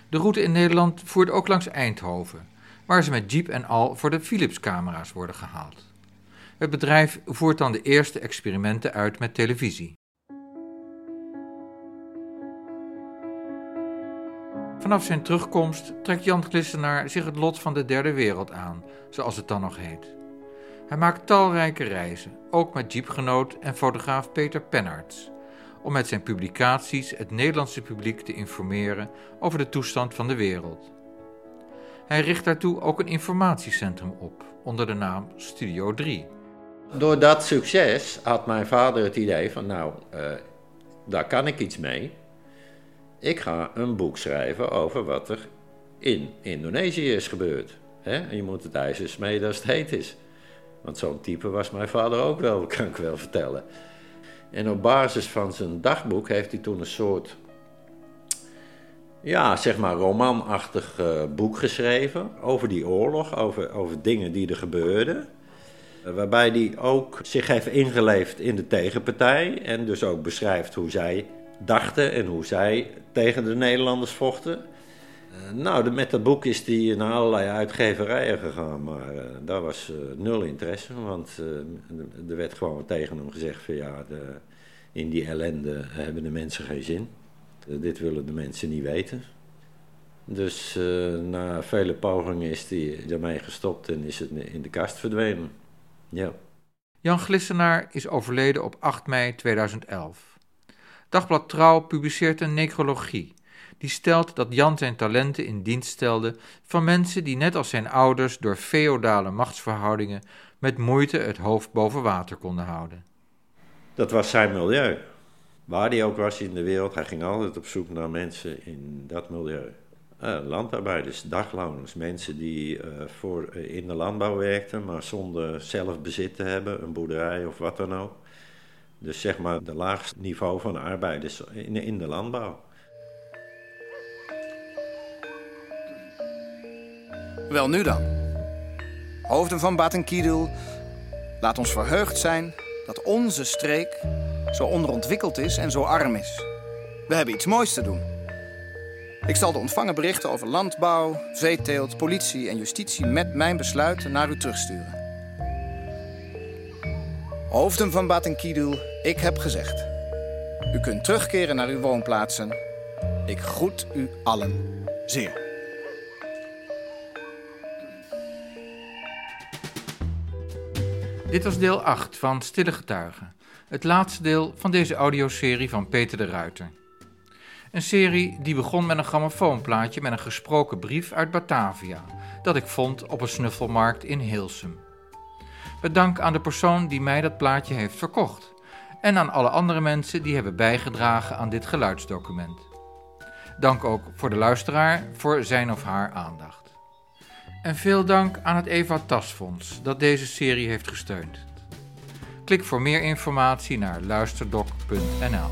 De route in Nederland voert ook langs Eindhoven, waar ze met jeep en al voor de Philips-camera's worden gehaald. Het bedrijf voert dan de eerste experimenten uit met televisie. Vanaf zijn terugkomst trekt Jan Glissenaar zich het lot van de derde wereld aan, zoals het dan nog heet. Hij maakt talrijke reizen, ook met jeepgenoot en fotograaf Peter Pennarts, om met zijn publicaties het Nederlandse publiek te informeren over de toestand van de wereld. Hij richt daartoe ook een informatiecentrum op, onder de naam Studio 3. Door dat succes had mijn vader het idee van, nou, uh, daar kan ik iets mee. Ik ga een boek schrijven over wat er in Indonesië is gebeurd. En je moet het ijzer smeden als het heet is. Want zo'n type was mijn vader ook wel, kan ik wel vertellen. En op basis van zijn dagboek heeft hij toen een soort, ja, zeg maar romanachtig uh, boek geschreven over die oorlog, over, over dingen die er gebeurden. Waarbij hij ook zich heeft ingeleefd in de tegenpartij en dus ook beschrijft hoe zij dachten en hoe zij tegen de Nederlanders vochten. Uh, nou, met dat boek is hij naar allerlei uitgeverijen gegaan, maar daar was nul interesse, want er werd gewoon tegen hem gezegd van ja, de, in die ellende hebben de mensen geen zin. Dit willen de mensen niet weten. Dus na vele pogingen is hij ermee gestopt en is het in de kast verdwenen. Ja. Jan Glissenaar is overleden op 8 mei 2011. Dagblad Trouw publiceert een necrologie die stelt dat Jan zijn talenten in dienst stelde van mensen die net als zijn ouders door feodale machtsverhoudingen met moeite het hoofd boven water konden houden. Dat was zijn milieu. Waar hij ook was in de wereld, hij ging altijd op zoek naar mensen in dat milieu. Uh, landarbeiders, dagloners, mensen die uh, voor, uh, in de landbouw werkten, maar zonder zelf bezit te hebben, een boerderij of wat dan ook. Dus zeg maar de laagste niveau van arbeiders in, in de landbouw. Wel nu dan. Hoofden van Batenkiedel, laat ons verheugd zijn dat onze streek zo onderontwikkeld is en zo arm is. We hebben iets moois te doen. Ik zal de ontvangen berichten over landbouw, veeteelt, politie en justitie met mijn besluiten naar u terugsturen. Hoofden van Batenkidul, ik heb gezegd. U kunt terugkeren naar uw woonplaatsen. Ik groet u allen zeer. Dit was deel 8 van Stille Getuigen. Het laatste deel van deze audioserie van Peter de Ruiter. Een serie die begon met een grammofoonplaatje met een gesproken brief uit Batavia, dat ik vond op een snuffelmarkt in Hilsum. Bedank aan de persoon die mij dat plaatje heeft verkocht en aan alle andere mensen die hebben bijgedragen aan dit geluidsdocument. Dank ook voor de luisteraar voor zijn of haar aandacht. En veel dank aan het Eva Tasfonds dat deze serie heeft gesteund. Klik voor meer informatie naar luisterdoc.nl.